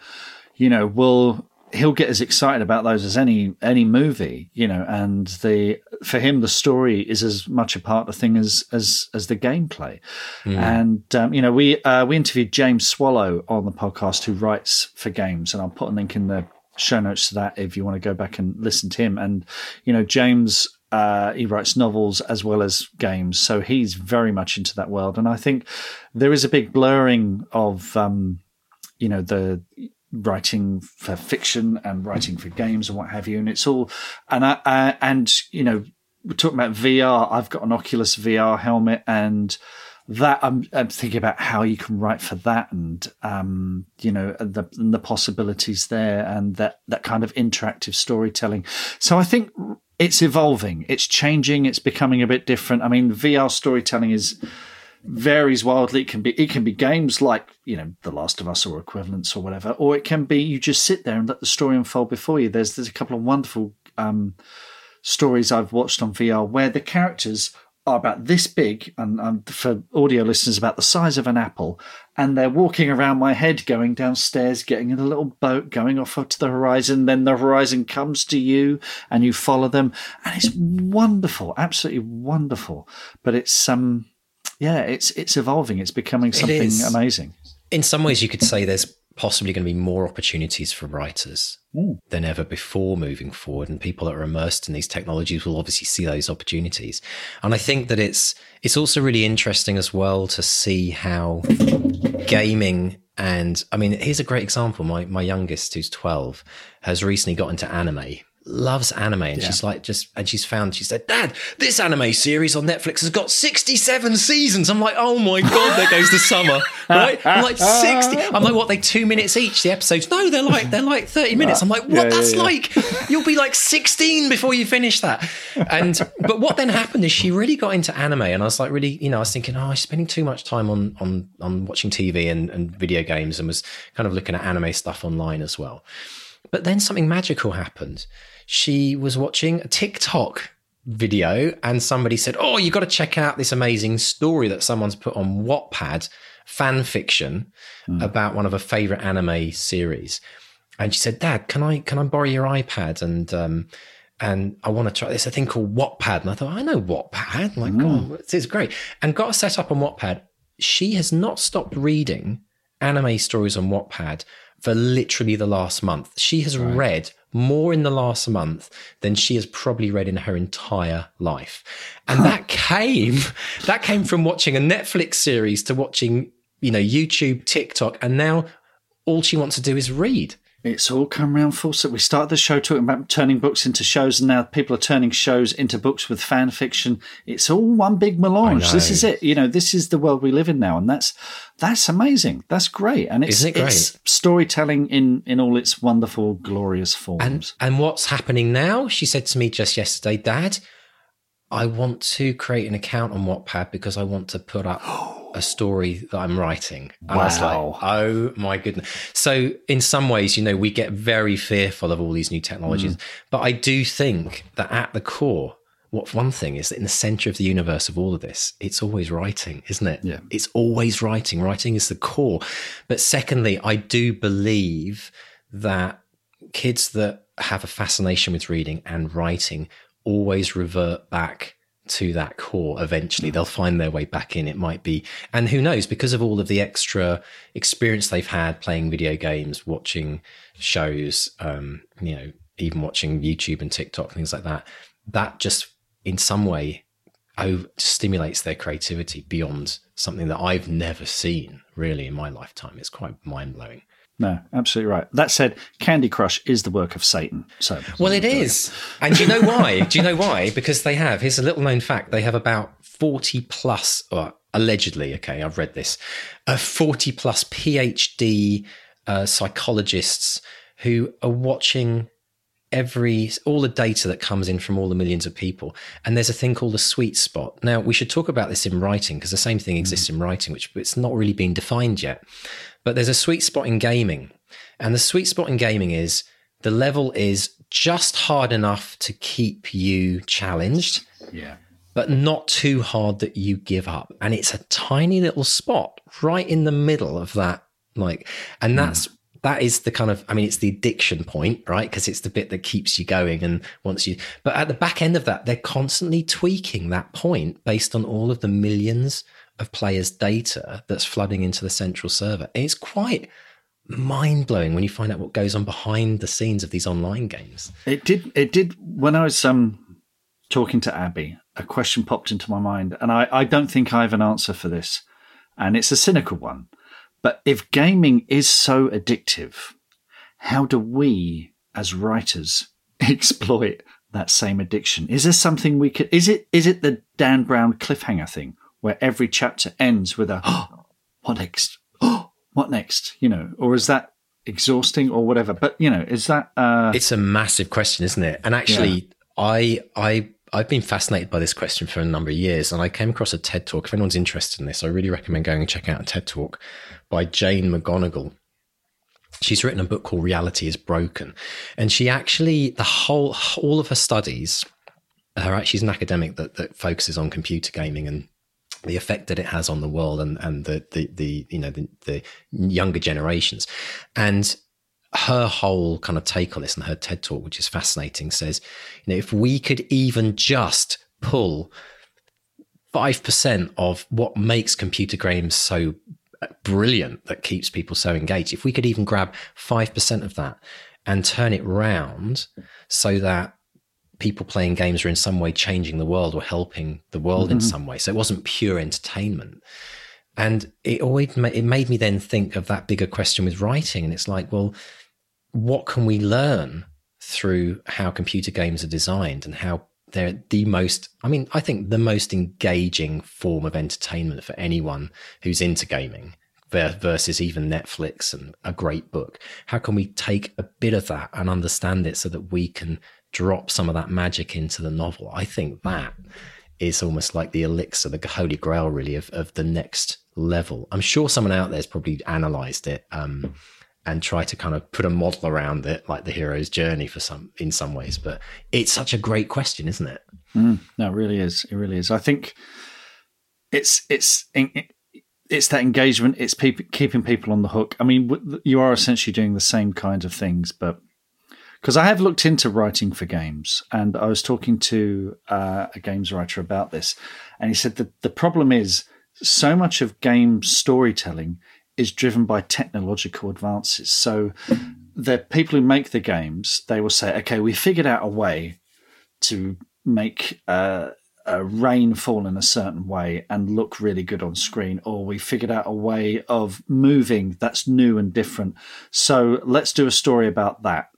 you know, will he'll get as excited about those as any any movie, you know, and the for him the story is as much a part of the thing as as as the gameplay. Mm. And um, you know, we uh, we interviewed James Swallow on the podcast who writes for games, and I'll put a link in the show notes to that if you want to go back and listen to him. And you know, James uh, he writes novels as well as games, so he's very much into that world. And I think there is a big blurring of um, you know the writing for fiction and writing for games and what have you. And it's all, and I, I and you know, we're talking about VR. I've got an Oculus VR helmet and that I'm, I'm, thinking about how you can write for that and um, you know the the possibilities there and that that kind of interactive storytelling. So I think it's evolving, it's changing, it's becoming a bit different. I mean, VR storytelling is varies wildly. It can be it can be games like you know The Last of Us or equivalents or whatever, or it can be you just sit there and let the story unfold before you. There's there's a couple of wonderful um, stories I've watched on VR where the characters are about this big, and, and for audio listeners, about the size of an apple, and they're walking around my head, going downstairs, getting in a little boat, going off to the horizon. Then the horizon comes to you, and you follow them, and it's wonderful, absolutely wonderful. But it's um yeah, it's it's evolving. It's becoming something amazing. In some ways, you could say there's possibly going to be more opportunities for writers mm. than ever before moving forward and people that are immersed in these technologies will obviously see those opportunities and i think that it's it's also really interesting as well to see how gaming and i mean here's a great example my my youngest who's 12 has recently got into anime loves anime and yeah. she's like just and she's found she said dad this anime series on netflix has got 67 seasons. I'm like oh my god there goes the summer. Right? I'm like 60 i'm like what they two minutes each the episodes? No they're like they're like 30 minutes. I'm like what? yeah, that's yeah, like you'll be like 16 before you finish that. And but what then happened is she really got into anime and i was like really you know i was thinking oh she's spending too much time on on on watching tv and, and video games and was kind of looking at anime stuff online as well. But then something magical happened she was watching a TikTok video and somebody said, Oh, you've got to check out this amazing story that someone's put on Wattpad, fan fiction mm. about one of her favorite anime series. And she said, Dad, can I can I borrow your iPad and um, and I want to try this a thing called Wattpad. And I thought, I know Wattpad. I'm like, mm. oh, this is great. And got set up on Wattpad. She has not stopped reading anime stories on Wattpad for literally the last month. She has right. read more in the last month than she has probably read in her entire life. And that came, that came from watching a Netflix series to watching, you know, YouTube, TikTok, and now all she wants to do is read. It's all come round full circle. We started the show talking about turning books into shows, and now people are turning shows into books with fan fiction. It's all one big melange. This is it. You know, this is the world we live in now, and that's that's amazing. That's great, and it's, it great? it's storytelling in in all its wonderful, glorious forms. And and what's happening now? She said to me just yesterday, Dad, I want to create an account on Wattpad because I want to put up a story that I'm writing. And was like, Wow. oh my goodness. So in some ways, you know, we get very fearful of all these new technologies. Mm. But I do think that at the core, what one thing is that in the center of the universe of all of this, it's always writing, isn't it? Yeah. It's always writing. Writing is the core. But secondly, I do believe that kids that have a fascination with reading and writing always revert back to that core eventually. They'll find their way back in it might be. And who knows because of all of the extra experience they've had playing video games watching shows um you know even watching youtube and tiktok things like that that just in some way over, stimulates their creativity beyond something that i've never seen really in my lifetime. It's quite mind-blowing no, absolutely right. That said, Candy Crush is the work of Satan. So Well, it is. And do you know why? do you know why? Because they have, here's a little known fact they have about 40 plus, or allegedly, okay, I've read this, uh, 40 plus PhD uh, psychologists who are watching every all the data that comes in from all the millions of people and there's a thing called the sweet spot now we should talk about this in writing because the same thing exists in writing which it's not really been defined yet but there's a sweet spot in gaming. And the sweet spot in gaming is the level is just hard enough to keep you challenged yeah. but not too hard that you give up. And it's a tiny little spot right in the middle of that like and hmm. that's that is the kind of i mean it's the addiction point right? Because it's the bit that keeps you going and once you. But at the back end of that they're constantly tweaking that point based on all of the millions of players data that's flooding into the central server it's quite mind-blowing when you find out what goes on behind the scenes of these online games It did. It did. When I was um, talking to Abi, a question popped into my mind, and I, I don't think I have an answer for this, and it's a cynical one. But if gaming is so addictive, how do we, as writers, exploit that same addiction? Is there something we could? Is it? Is it the Dan Brown cliffhanger thing, where every chapter ends with a oh, "What next? Oh, what next?" You know, or is that exhausting or whatever? But you know, is that? Uh, it's a massive question, isn't it? And actually, I I I've been fascinated by this question for a number of years, and I came across a TED talk. If anyone's interested in this, I really recommend going and checking out a TED talk by Jane McGonigal. She's written a book called Reality is Broken, and she actually the whole all of her studies. Her she's an academic that that focuses on computer gaming and the effect that it has on the world and and the the, the you know the, the younger generations. And her whole kind of take on this and her TED talk, which is fascinating, says, you know, if we could even just pull five percent of what makes computer games so brilliant that keeps people so engaged, if we could even grab five percent of that and turn it round so that people playing games are in some way changing the world or helping the world mm-hmm. in some way. So it wasn't pure entertainment. And it always ma- it made me then think of that bigger question with writing. And it's like, well, what can we learn through how computer games are designed and how they're the most, I mean, I think the most engaging form of entertainment for anyone who's into gaming versus even Netflix and a great book. How can we take a bit of that and understand it so that we can drop some of that magic into the novel? I think that is almost like the elixir, the holy grail, really, of, of the next level. I'm sure someone out there's probably analyzed it um, and tried to kind of put a model around it, like the hero's journey, for some in some ways. But it's such a great question, isn't it? Mm, no, it really is. It really is. I think it's it's it's that engagement. It's people, keeping people on the hook. I mean, you are essentially doing the same kinds of things, but because I have looked into writing for games, and I was talking to uh, a games writer about this, and he said that the problem is so much of game storytelling is driven by technological advances. So the people who make the games, they will say, "Okay, we figured out a way to make uh, uh, rain fall in a certain way and look really good on screen, or we figured out a way of moving that's new and different. So let's do a story about that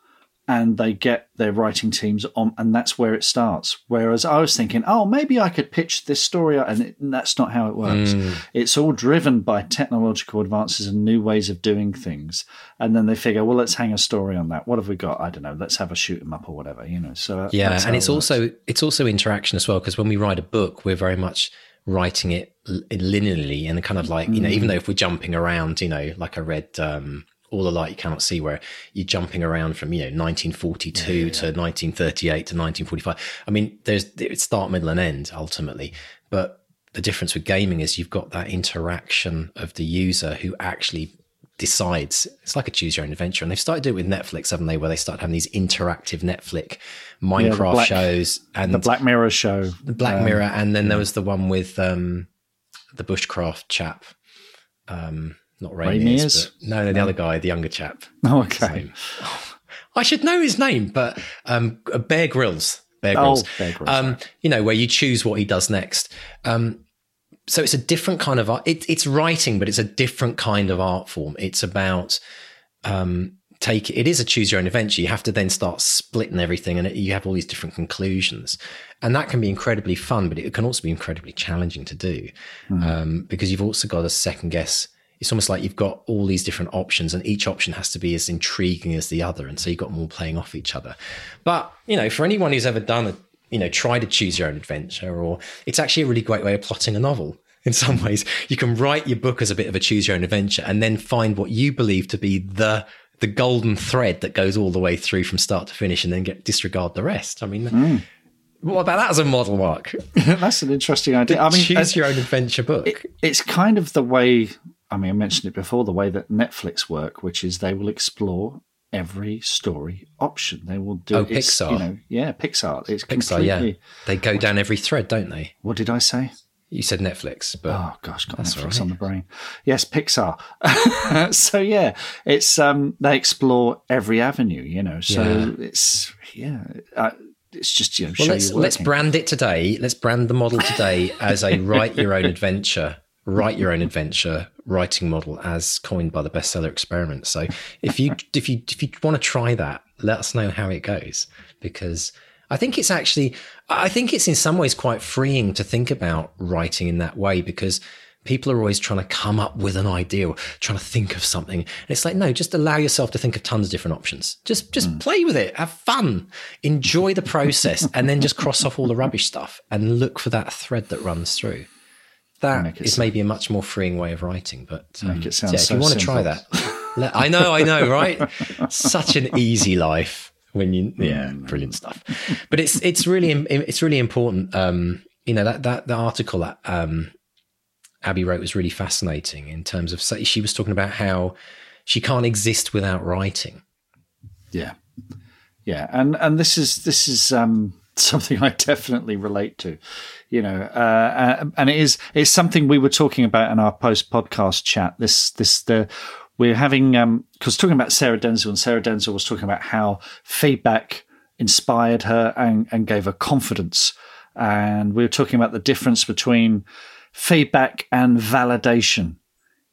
and they get their writing teams on, and that's where it starts. Whereas I was thinking, oh, maybe I could pitch this story, and, it, and that's not how it works. Mm. It's all driven by technological advances and new ways of doing things, and then they figure, well, let's hang a story on that. What have we got? I don't know. Let's have a shoot 'em up or whatever, you know. So yeah, and it's it also it's also interaction as well because when we write a book, we're very much writing it linearly and kind of like you know, even mm. though if we're jumping around, you know, like I read. Um, all the light you cannot see where you're jumping around from you know 1942 yeah, yeah. to 1938 to 1945 i mean there's it's start middle and end ultimately. But the difference with gaming is you've got that interaction of the user who actually decides. It's like a choose your own adventure and they've started doing it with netflix haven't they? Where they start having these interactive netflix minecraft yeah, black, shows and the black mirror show. The black um, mirror and then there was the one with um the bushcraft chap um not Ray, Ray no, no, the other guy, the younger chap. Oh, okay. I should know his name, but um, Bear Grylls. Bear Grylls. Oh, Bear Grylls. Um, you know, where you choose what he does next. Um, so it's a different kind of art. It, it's writing, but it's a different kind of art form. It's about um, take. It is a choose your own adventure. You have to then start splitting everything, and it, you have all these different conclusions, and that can be incredibly fun, but it can also be incredibly challenging to do mm. because you've also got to second guess it's almost like you've got all these different options and each option has to be as intriguing as the other and so you've got them all playing off each other but you know for anyone who's ever done a you know try to choose your own adventure or it's actually a really great way of plotting a novel in some ways you can write your book as a bit of a choose your own adventure and then find what you believe to be the the golden thread that goes all the way through from start to finish and then get disregard the rest i mean mm. What about that as a model, Mark? That's an interesting idea. I mean, choose your own adventure book. It, it's kind of the way I mean, I mentioned it before the way that Netflix work, which is they will explore every story option. They will do. Oh, Pixar. You know, yeah, Pixar. It's Pixar. Yeah, they go down every thread, don't they? What did I say? You said Netflix, but oh gosh, got Netflix right. on the brain. Yes, Pixar. so yeah, it's um they explore every avenue. You know, so yeah. it's yeah. Uh, it's just you know. Well, let's let's brand it today. Let's brand the model today as a write your own adventure write your own adventure writing model as coined by the bestseller experiment. So if you if you if you want to try that, let us know how it goes because I think it's actually I think it's in some ways quite freeing to think about writing in that way because people are always trying to come up with an idea or trying to think of something and it's like no just allow yourself to think of tons of different options just just mm. play with it have fun enjoy the process and then just cross off all the rubbish stuff and look for that thread that runs through that is maybe a much more freeing way of writing. But um, yeah, if you want to try that, let, I know, I know, right? Such an easy life when you, yeah, mm. brilliant stuff. But it's it's really it's really important. Um, you know that that the article that um, Abi wrote was really fascinating in terms of she was talking about how she can't exist without writing. Yeah, yeah, and and this is this is um, something I definitely relate to you know, uh, uh, and it is it's something we were talking about in our post podcast chat. This this the we're having because um, talking about Sarah Denzil and Sarah Denzil was talking about how feedback inspired her and, and gave her confidence, and we were talking about the difference between feedback and validation.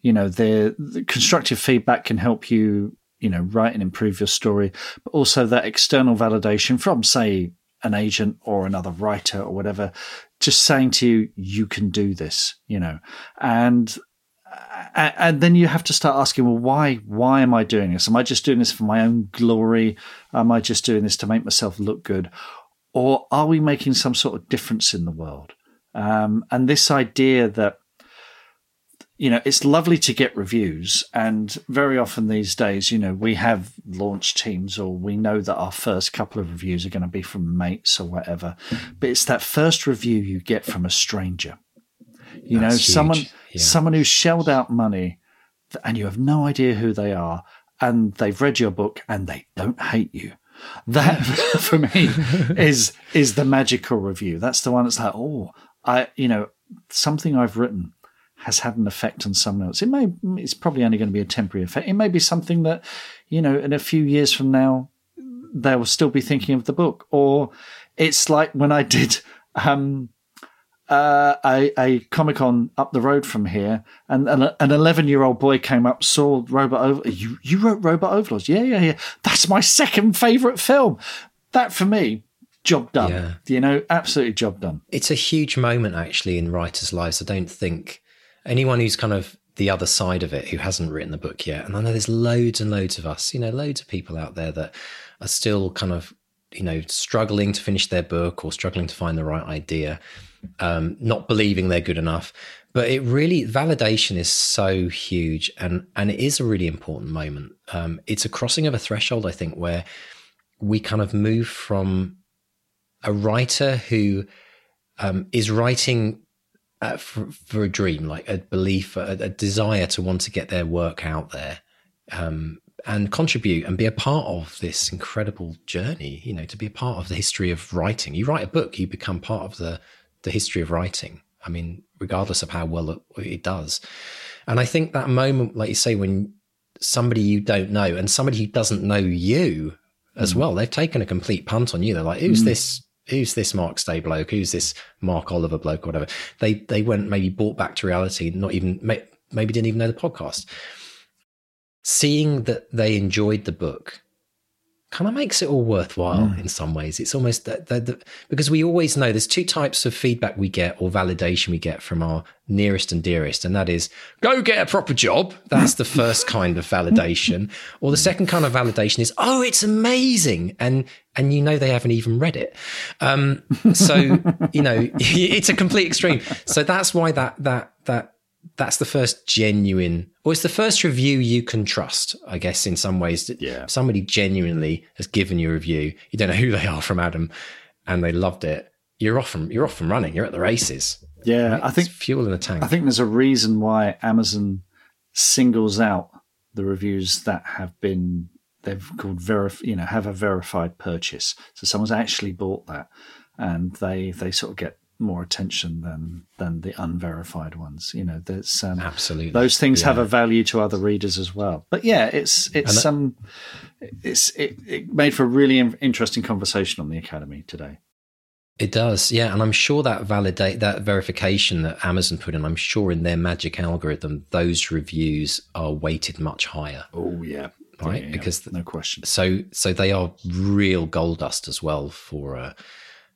You know, the, the constructive feedback can help you you know write and improve your story but also that external validation from say an agent or another writer or whatever just saying to you, you can do this, you know, and and then you have to start asking, well, why? Why am I doing this? Am I just doing this for my own glory? Am I just doing this to make myself look good, or are we making some sort of difference in the world? Um, and this idea that you know, it's lovely to get reviews. And very often these days, you know, we have launch teams or we know that our first couple of reviews are going to be from mates or whatever. But it's that first review you get from a stranger. You That's know, huge. someone yeah. someone who's shelled out money and you have no idea who they are and they've read your book and they don't hate you. That for me is is the magical review. That's the one that's like, oh, I you know, something I've written has had an effect on someone else. It may it's probably only going to be a temporary effect. It may be something that, you know, in a few years from now they will still be thinking of the book. Or it's like when I did um uh, a, a Comic Con up the road from here, and, and a, an 11 year old boy came up, saw Robot Over. You, you wrote Robot Overlords? Yeah, yeah, yeah. That's my second favourite film. That for me, job done. Yeah. You know, absolutely job done. It's a huge moment actually in writers' lives. I don't think anyone who's kind of the other side of it who hasn't written the book yet, and I know there's loads and loads of us, you know, loads of people out there that are still kind of, you know, struggling to finish their book or struggling to find the right idea, um, not believing they're good enough. But it really validation is so huge, and and it is a really important moment. Um, it's a crossing of a threshold, I think, where we kind of move from a writer who um, is writing uh, for, for, a dream, like a belief, a, a, desire to want to get their work out there um, and contribute and be a part of this incredible journey. You know, to be a part of the history of writing. You write a book, you become part of the the history of writing. I mean, regardless of how well it, it does. And I think that moment, like you say, when somebody you don't know and somebody who doesn't know you as mm. well, they've taken a complete punt on you. They're like, "Who's mm. this who's this Mark Stay bloke? Who's this Mark Oliver bloke? Whatever. They they went maybe brought back to reality, not even maybe didn't even know the podcast. Seeing that they enjoyed the book kind of makes it all worthwhile mm. in some ways. It's almost that, that, that, because we always know there's two types of feedback we get or validation we get from our nearest and dearest, and that is go get a proper job. That's the first kind of validation. Or the second kind of validation is oh, it's amazing, and and you know they haven't even read it. Um, so you know it's a complete extreme. So that's why that that that that's the first genuine or it's the first review you can trust i guess in some ways yeah. somebody genuinely has given you a review. You don't know who they are from adam and they loved it. You're off from you're off from running. You're at the races. Yeah right? i think it's fuel in the tank. I think there's a reason why amazon singles out the reviews that have been they've called verif you know have a verified purchase. So someone's actually bought that and they they sort of get more attention than than the unverified ones. You know, there's um, absolutely those things yeah. have a value to other readers as well. But yeah, it's it's that, um it's it, it made for a really interesting conversation on the academy today. It does, yeah, and I'm sure that validate that verification that Amazon put in. I'm sure in their magic algorithm, those reviews are weighted much higher. Oh yeah, right, yeah, because no question. So so they are real gold dust as well for. Uh,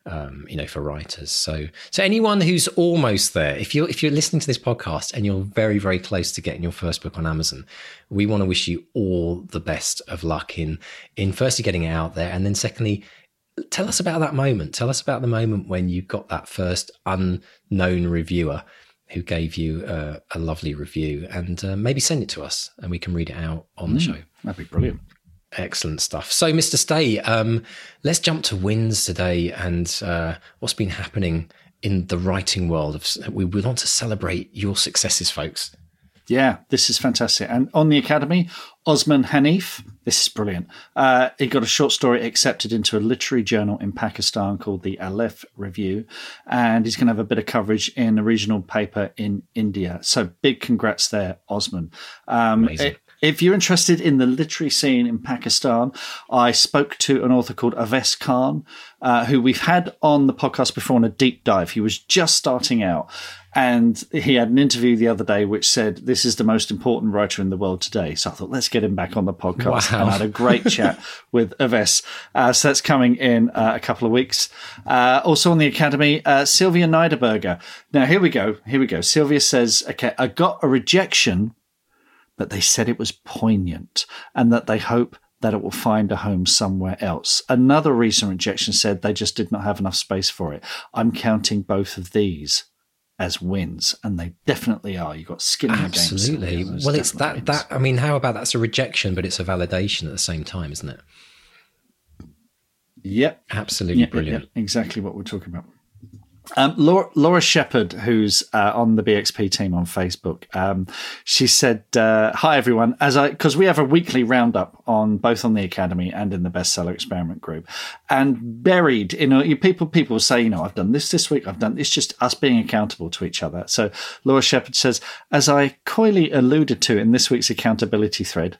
um, you know, for writers. So, so anyone who's almost there, if you're if you're listening to this podcast and you're very very close to getting your first book on Amazon, we want to wish you all the best of luck in in firstly getting it out there, and then secondly, tell us about that moment. Tell us about the moment when you got that first unknown reviewer who gave you a, a lovely review, and uh, maybe send it to us, and we can read it out on mm, the show. That'd be brilliant. Excellent stuff. So, Mr. Stay, um, let's jump to wins today and uh, what's been happening in the writing world. We, we want to celebrate your successes, folks. Yeah, this is fantastic. And on the Academy, Osman Hanif, this is brilliant. Uh, he got a short story accepted into a literary journal in Pakistan called the Aleph Review, and he's going to have a bit of coverage in a regional paper in India. So big congrats there, Osman. Um, Amazing. It, if you're interested in the literary scene in Pakistan, I spoke to an author called Awais Khan, uh, who we've had on the podcast before on a deep dive. He was just starting out. And he had an interview the other day which said, This is the most important writer in the world today. So I thought, let's get him back on the podcast. Wow. And I had a great chat with Awais. Uh, so that's coming in uh, a couple of weeks. Uh, also on the Academy, uh, Sylvia Niederberger. Now, here we go. Here we go. Sylvia says, Okay, I got a rejection but they said it was poignant and that they hope that it will find a home somewhere else. Another recent rejection said they just did not have enough space for it. I'm counting both of these as wins, and they definitely are. You've got skin in Absolutely. The game. absolutely well, it's that, that, I mean, how about that's a rejection, but it's a validation at the same time, isn't it? Yep. Absolutely yep, brilliant. Yep, yep. Exactly what we're talking about. Um, Laura, Laura Shepard, who's uh, on the BXP team on Facebook, um, she said, uh, "Hi everyone, as I because we have a weekly roundup on both on the Academy and in the Bestseller Experiment group, and buried you know, people people say, you know, I've done this this week, I've done it's just us being accountable to each other." So Laura Shepard says, as I coyly alluded to in this week's accountability thread,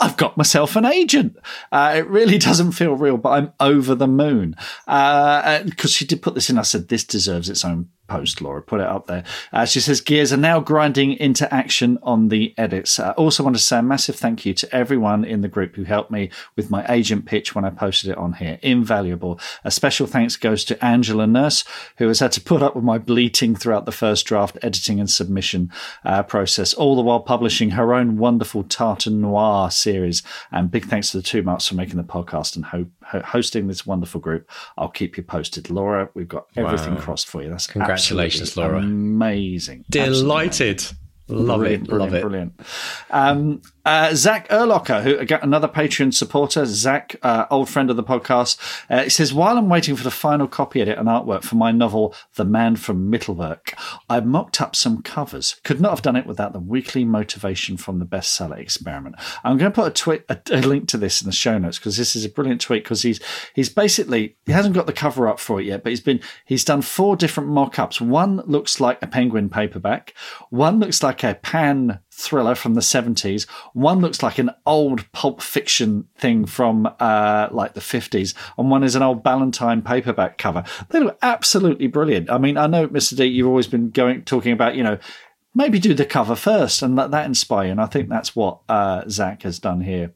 I've got myself an agent. Uh, it really doesn't feel real, but I'm over the moon. Because uh, she did put this in. I said, this deserves its own post, Laura. Put it up there. Uh, she says gears are now grinding into action on the edits. I also want to say a massive thank you to everyone in the group who helped me with my agent pitch when I posted it on here. Invaluable. A special thanks goes to Angela Nurse, who has had to put up with my bleating throughout the first draft editing and submission uh, process, all the while publishing her own wonderful Tartan Noir series. And big thanks to the two marks for making the podcast and ho- ho- hosting this wonderful group. I'll keep you posted. Laura, we've got everything wow. crossed for you. That's congratulations, Laura. Amazing. Delighted. Absolutely. Love brilliant, it, brilliant, love it. Brilliant. Um, uh, Zach Erlocker, who again, another Patreon supporter, Zach, uh, old friend of the podcast, uh, says, While I'm waiting for the final copy edit and artwork for my novel, The Man from Mittelwerk, I mocked up some covers. Could not have done it without the weekly motivation from the bestseller experiment. I'm going to put a, tweet, a, a link to this in the show notes because this is a brilliant tweet because he's he's basically he hasn't got the cover up for it yet, but he's been he's done four different mock-ups. One looks like a penguin paperback, one looks like a pan thriller from the 70s. One looks like an old pulp fiction thing from uh, like the 50s, and one is an old Ballantine paperback cover. They look absolutely brilliant. I mean, I know, Mr. D, you've always been going talking about, you know, maybe do the cover first and let that inspire you. And I think that's what uh, Zach has done here.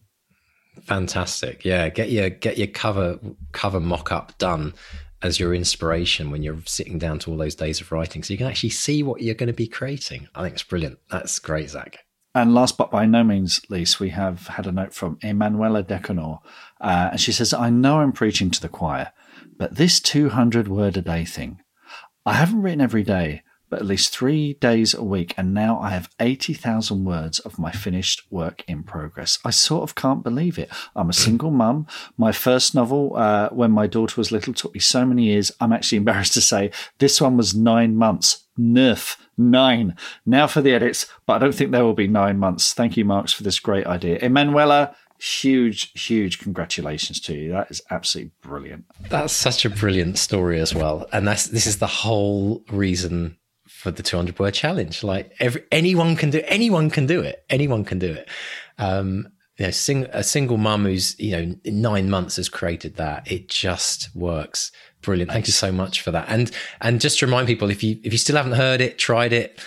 Fantastic. Yeah, get your get your cover cover mock up done as your inspiration when you're sitting down to all those days of writing so you can actually see what you're going to be creating. I think it's brilliant. That's great, Zach. And last but by no means least, we have had a note from Emanuela Decanor. Uh, and she says, I know I'm preaching to the choir, but this 200 word a day thing, I haven't written every day, but at least three days a week, and now I have 80,000 words of my finished work in progress. I sort of can't believe it. I'm a single mum. My first novel, uh, when my daughter was little, took me so many years. I'm actually embarrassed to say this one was nine months. Nerf, nine. Now for the edits, but I don't think there will be nine months. Thank you, Marks, for this great idea. Emanuela, huge, huge congratulations to you. That is absolutely brilliant. That's such a brilliant story as well. And that's this is the whole reason for the 200 word challenge. Like every, anyone can do, anyone can do it. Anyone can do it. Um, you know, sing, a single mum who's, you know, in nine months has created that. It just works. Brilliant. Thank you so much for that. And, and just to remind people, if you, if you still haven't heard it, tried it,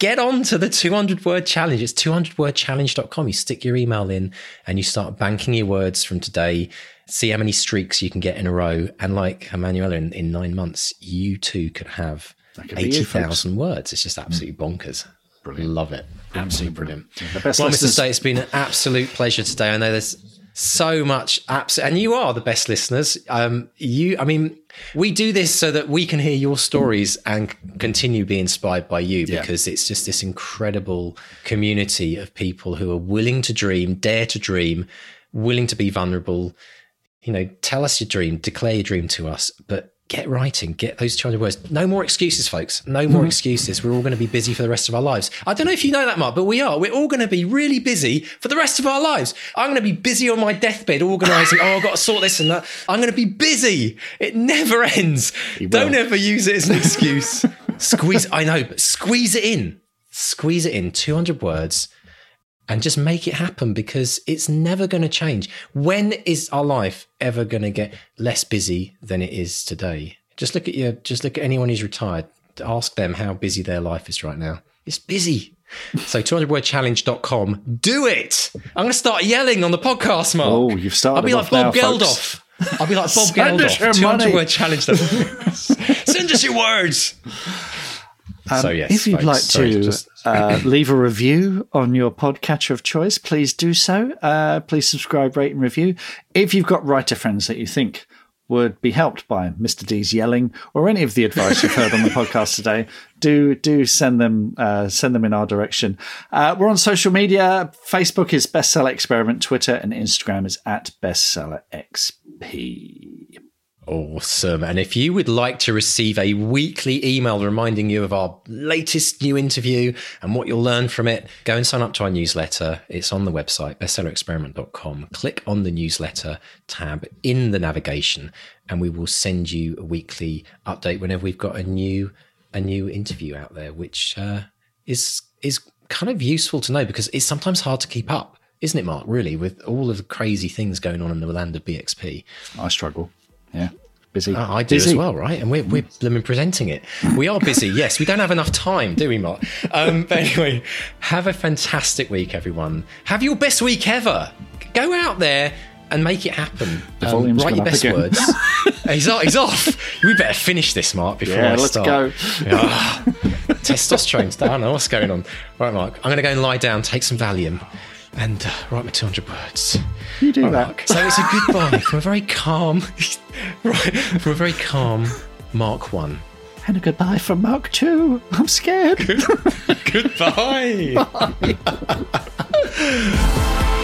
get on to the 200 word challenge. It's 200wordchallenge.com. You stick your email in and you start banking your words from today. See how many streaks you can get in a row. And like Emanuela, in, in nine months, you too could have 80,000 words. It's just absolutely bonkers. Brilliant. Love it. Absolutely brilliant. Yeah, well, Mr. Stay, it's been an absolute pleasure today. I know there's so much absolute, and you are the best listeners. Um, you, I mean, we do this so that we can hear your stories and continue being inspired by you because yeah. it's just this incredible community of people who are willing to dream, dare to dream, willing to be vulnerable. You know, tell us your dream, declare your dream to us, but get writing, get those 200 words. No more excuses, folks. No more mm-hmm. excuses. We're all going to be busy for the rest of our lives. I don't know if you know that, Mark, but we are. We're all going to be really busy for the rest of our lives. I'm going to be busy on my deathbed, organizing, oh, I've got to sort this and that. I'm going to be busy. It never ends. Don't ever use it as an excuse. squeeze, I know, but squeeze it in. Squeeze it in. 200 words and just make it happen because it's never going to change. When is our life ever going to get less busy than it is today? Just look at your, just look at anyone who's retired. Ask them how busy their life is right now. It's busy. So 200wordchallenge.com. Do it. I'm going to start yelling on the podcast, Mark. Oh, you've started. I'll be like Bob now, Geldof. Folks. I'll be like Bob Geldof. 200 word challenge. Send us your words. Um, so yes, if you'd folks, like sorry, to just... uh, leave a review on your podcatcher of choice, please do so. Uh, please subscribe, rate, and review. If you've got writer friends that you think would be helped by Mr. D's yelling or any of the advice you've heard on the podcast today, do do send them uh, send them in our direction. Uh, we're on social media. Facebook is Bestseller Experiment. Twitter and Instagram is at Bestseller XP. Awesome. And if you would like to receive a weekly email reminding you of our latest new interview and what you'll learn from it, go and sign up to our newsletter. It's on the website, bestsellerexperiment.com. Click on the newsletter tab in the navigation, and we will send you a weekly update whenever we've got a new a new interview out there, which uh, is is kind of useful to know because it's sometimes hard to keep up, isn't it, Mark? Really, with all of the crazy things going on in the land of BXP. I struggle. Yeah. busy. Oh, I do busy. as well, right? And we're, we're blooming presenting it. We are busy, yes. We don't have enough time, do we, Mark? Um, but anyway, have a fantastic week, everyone. Have your best week ever. Go out there and make it happen. Um, write your best words. he's, off, he's off. We better finish this, Mark, before Yeah, I let's start. go. Ah, testosterone's down. I don't know what's going on. Right, Mark. I'm going to go and lie down, take some Valium, and uh, write my 200 words. You do All that. right. So it's a goodbye from a very calm, right, from a very calm Mark One. And a goodbye from Mark Two. I'm scared. Goodbye.